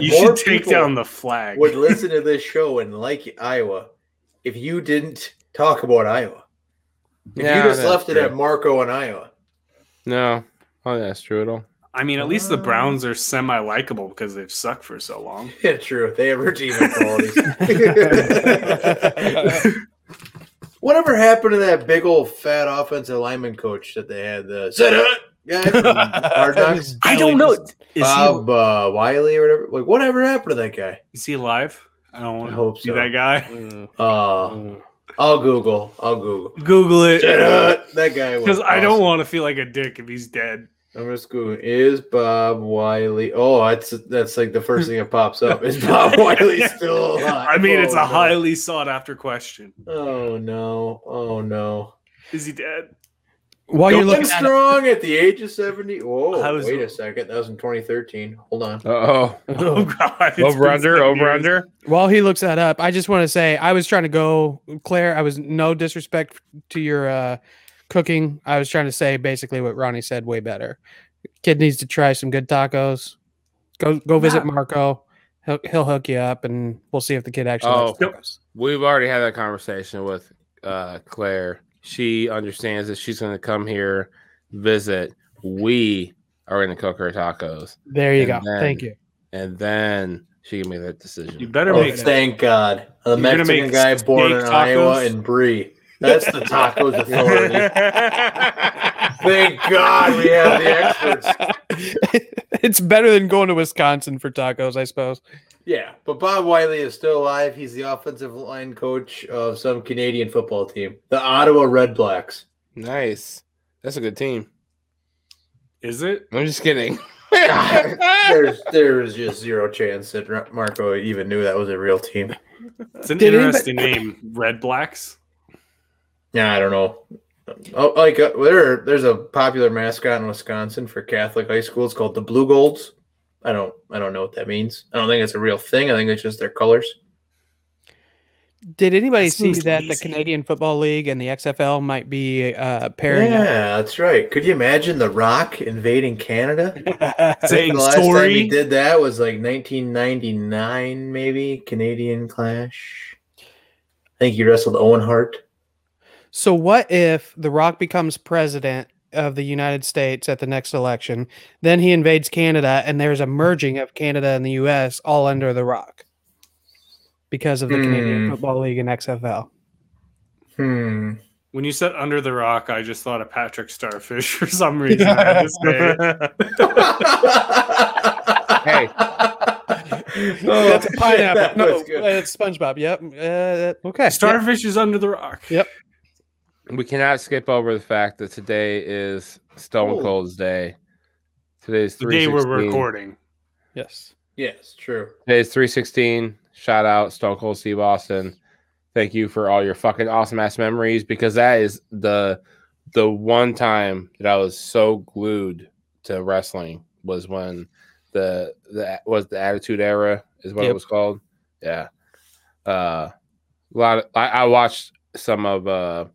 You More should take people down the flag. Would listen to this show and like Iowa if you didn't talk about Iowa. If Yeah, you just that's left it at Marco and Iowa. No. Oh, yeah, that's true at all. I mean, at least the Browns are semi likable because they've sucked for so long. Yeah, true. They have redeeming qualities. Whatever happened to that big old fat offensive lineman coach that they had? The set it guy Hard Knocks? I don't know. Is Bob uh, Wylie or whatever. Like, whatever happened to that guy? is he alive? I don't want I to hope be so. that guy. Uh, I'll Google. I'll Google. Google it Set it. That guy was because I don't want to feel like a dick if he's dead. I'm just going. Is Bob Wylie? Oh, that's that's like the first thing that pops up. Is Bob Wylie still alive? I mean, it's Oh, a no. highly sought after question. Oh no! Oh no! Is he dead? While you're looking at it, strong at the age of seventy. Whoa! How's wait it- a second. That was in 2013. Hold on. Oh. Oh God! it's Over been under, over years. under. while he looks that up, I just want to say I was trying to go, Claire. I was no disrespect to your uh, cooking. I was trying to say basically what Ronnie said, way better. Kid needs to try some good tacos. Go go visit Yeah. Marco. He'll he'll hook you up, and we'll see if the kid actually Oh. Yep. tacos. We've already had that conversation with uh, Claire. She understands that she's going to come here, visit. We are going to cook her tacos, There you And go. then- Thank you. and then she can make that decision. You better Oh, make thank God! A You're Mexican make guy born in steak Iowa and Brie. That's the tacos authority. Thank God we have the experts. it's better than going to Wisconsin for tacos, I suppose. Yeah, but Bob Wylie is still alive. He's the offensive line coach of some Canadian football team, the Ottawa Redblacks. Nice. That's a good team. Is it? I'm just kidding. there's there's just zero chance that Marco even knew that was a real team. It's an Did anybody- interesting name. Redblacks. Yeah, I don't know. Oh, like uh, there, there's a popular mascot in Wisconsin for Catholic high school. It's called the Blue Golds. I don't, I don't know what that means. I don't think it's a real thing. I think it's just their colors. Did anybody That see seems that the. Canadian Football League and the XFL might be uh, pairing up? Yeah, that's right. Could you imagine The Rock invading Canada? I Saying the last time he did that was like 1999, maybe Canadian Clash. I think he wrestled Owen Hart. So what if The Rock becomes president of the United States at the next election, then he invades Canada and there's a merging of Canada and the US all under The Rock because of the Canadian Hmm. Football League and XFL. Hmm. When you said under the rock, I just thought of Patrick Starfish for some reason. I had to. Hey. Oh, That's a pineapple. that no, good. it's SpongeBob. Yep. Uh, okay. Starfish is under the rock. We cannot skip over the fact that today is Stone Oh. Cold's day. Today's The day we're recording. Yes. Yes, true. Today's 316. Shout out Stone Cold Steve Austin. Thank you for all your fucking awesome ass memories because that is the the one time that I was so glued to wrestling was when the the was the Attitude Era is what it was called. Yeah. Uh a lot of, I, I watched some of uh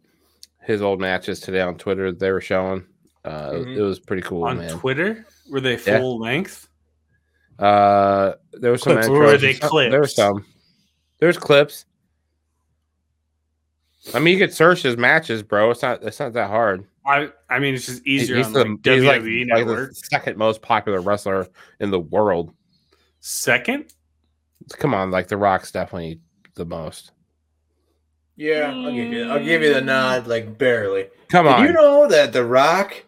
his old matches today on Twitter they were showing. Uh Mhm. it was pretty cool, On man. Twitter, were they Yeah. full length? Uh, there was some Clips, or were they some- There was clips? some. There's clips. I mean, you could search his matches, bro. It's not. It's not that hard. I I mean, it's just easier he's on the, like, he's WWE like Network. the second most popular wrestler in the world. Second, Come on, like The Rock's definitely the most. Yeah, I'll give you. I'll give you the nod, like barely. Come Did on. you know that The Rock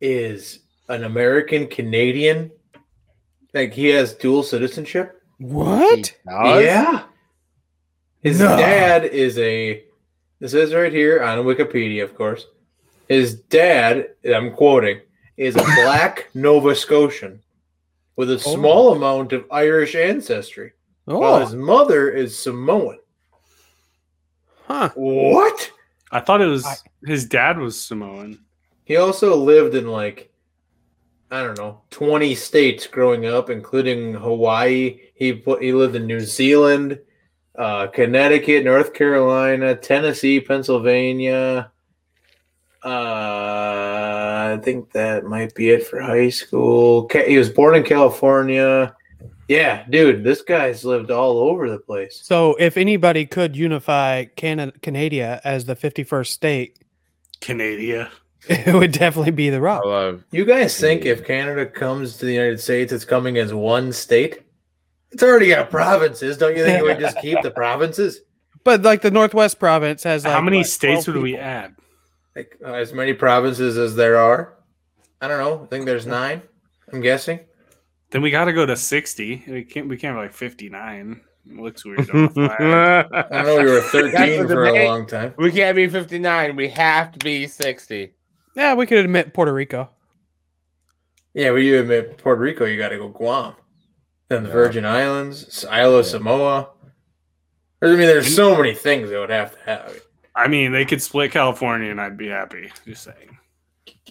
is an American Canadian. Like he has dual citizenship. What? Yeah. His No. dad is a. This is right here on Wikipedia, of course. His dad, I'm quoting, is a black Nova Scotian with a oh. small amount of Irish ancestry, while Oh, his mother is Samoan. Huh. What? I thought it was I- his dad was Samoan. He also lived in like I don't know, 20 states growing up, including Hawaii. He put, he lived in New Zealand, uh, Connecticut, North Carolina, Tennessee, Pennsylvania. Uh, I think that might be it for high school. He was born in California. Yeah, dude, this guy's lived all over the place. So, if anybody could unify Canada, Canada as the 51st state, Canada. it would definitely be the I Rock. You guys think if Canada comes to the United States, it's coming as one state? It's already got provinces. Don't you think it would just keep the provinces? But like the Northwest province has like How many what, states 12 would we add? Like uh, as many provinces as there are? I don't know. I think there's nine. I'm guessing. Then we got to go to sixty. We can't. We can't have like fifty nine. It Looks weird. on the flag. I know we were 13 That's for a long time. we can't be 59. We have to be 60. Yeah, we could admit Puerto Rico. Yeah, but you admit Puerto Rico, you got to go Guam, then the Yeah. Virgin Islands, Isle of Samoa. I mean, there's so mm. many things they would have to have. I mean, they could split California, and I'd be happy. Just saying.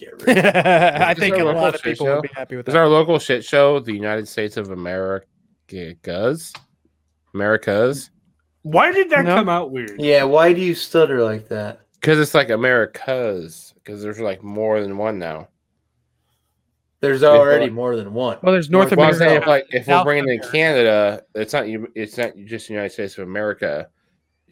Get rid of I think our a lot of people show? would be happy with Is that. our local shit show the United States of America's? Americas? Why did that No. come out weird? Yeah, why do you stutter like that? Because it's like Americas. Because there's like more than one now. There's already thought- more than one. Well, there's North Well, I'm America. saying if like if we're South bringing in Canada, it's not you. It's not just the United States of America.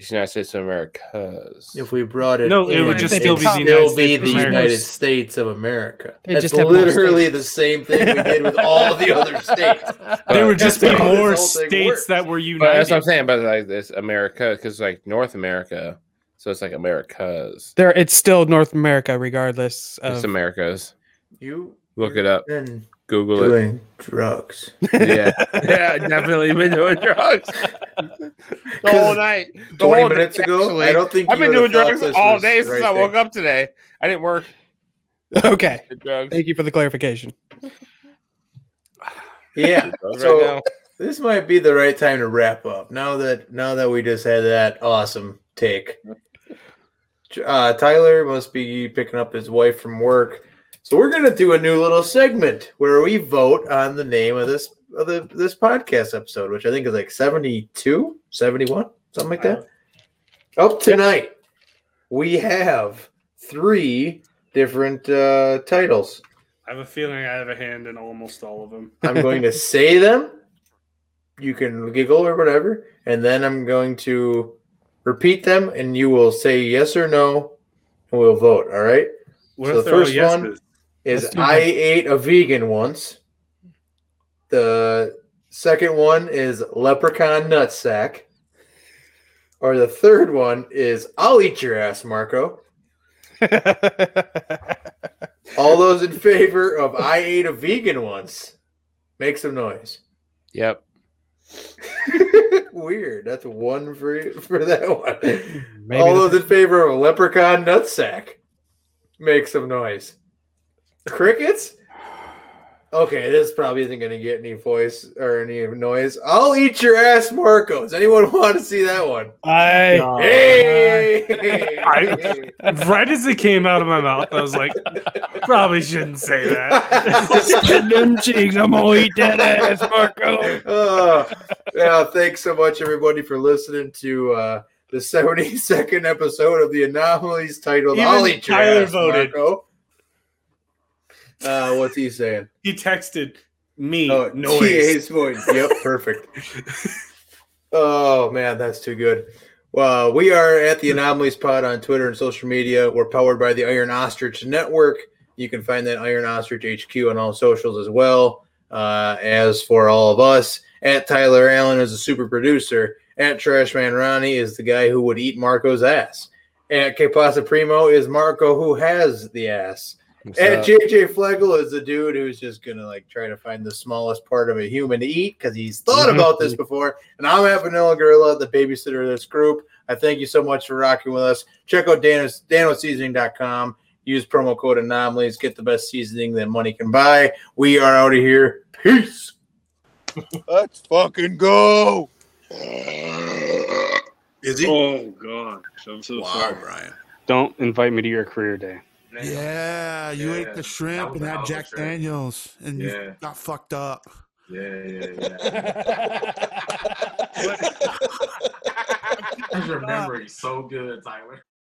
It's United States of Americas. If we brought it, No, it would just still be the still United be States the of America. United States of America. They That's just literally the same thing we did with all the other states. There would just be more states that were But that's what I'm saying. But like this America, because like North America, so it's like Americas. There, it's still North America, regardless It's. Americas. You Look it up. been Google it. doing drugs. Yeah, yeah, definitely been doing drugs the whole night. The 20 whole day, minutes ago, actually. I don't think I've been doing drugs all was day since right I woke there. up today. I didn't work. okay, drugs. thank you for the clarification. Yeah. So- right. This might be the right time to wrap up. Now that now that we just had that awesome take. Uh, Tyler must be picking up his wife from work. So we're gonna do a new little segment where we vote on the name of this of the this podcast episode, which I think is like 72, 71, something like that. Up tonight, we have three different uh, titles. I have a feeling I have a hand in almost all of them. I'm going to say them. You can giggle or whatever, and then I'm going to repeat them, and you will say yes or no, and we'll vote. All right? What So the first yeses? one- Is Let's I ate a vegan once. The second one is leprechaun nutsack. Or the third one is I'll eat your ass, Marco. All those in favor of I ate a vegan once, make some noise. Yep. Weird. That's one for for that one. Maybe All those in favor of a leprechaun nutsack, make some noise. Crickets. Okay, this probably isn't going to get any voice or any noise. I'll eat your ass, Marco. Does anyone want to see that one? I No. Hey! I- Right as it came out of my mouth, I was like, probably shouldn't say that. them cheeks. I'm gonna eat that ass, Marco. Oh, yeah, thanks so much, everybody, for listening to uh, the 72nd episode of the Anomalies titled Even I'll Eat Your Tyler Ass, voted. Marco. Uh, what's he saying? He texted me Oh, noise. TA's voice. Yep, perfect. oh man, that's too good. Well, we are at the Anomalies Pod on Twitter and social media. We're powered by the Iron Ostrich Network. You can find that Iron Ostrich HQ on all socials as well. Uh, as for all of us, at Tyler Allen is a super producer. At Trashman Ronnie is the guy who would eat Marco's ass. At Que Pasa Primo is Marco who has the ass. What's And up? JJ Flegel is the dude who's just gonna like try to find the smallest part of a human to eat because he's thought mm-hmm. about this before. And I'm at Vanilla Gorilla, the babysitter of this group. I thank you so much for rocking with us. Check out Danos, DanoSeasoning.com. Use promo code anomalies. Get the best seasoning that money can buy. We are out of here. Peace. Let's fucking go. Is he? Oh god, I'm so wow, sorry. Brian. Don't invite me to your career day. Yeah, you ate the shrimp and had Jack Daniels, and Yeah. you got fucked up. Yeah, yeah, yeah. His memory so good, Tyler.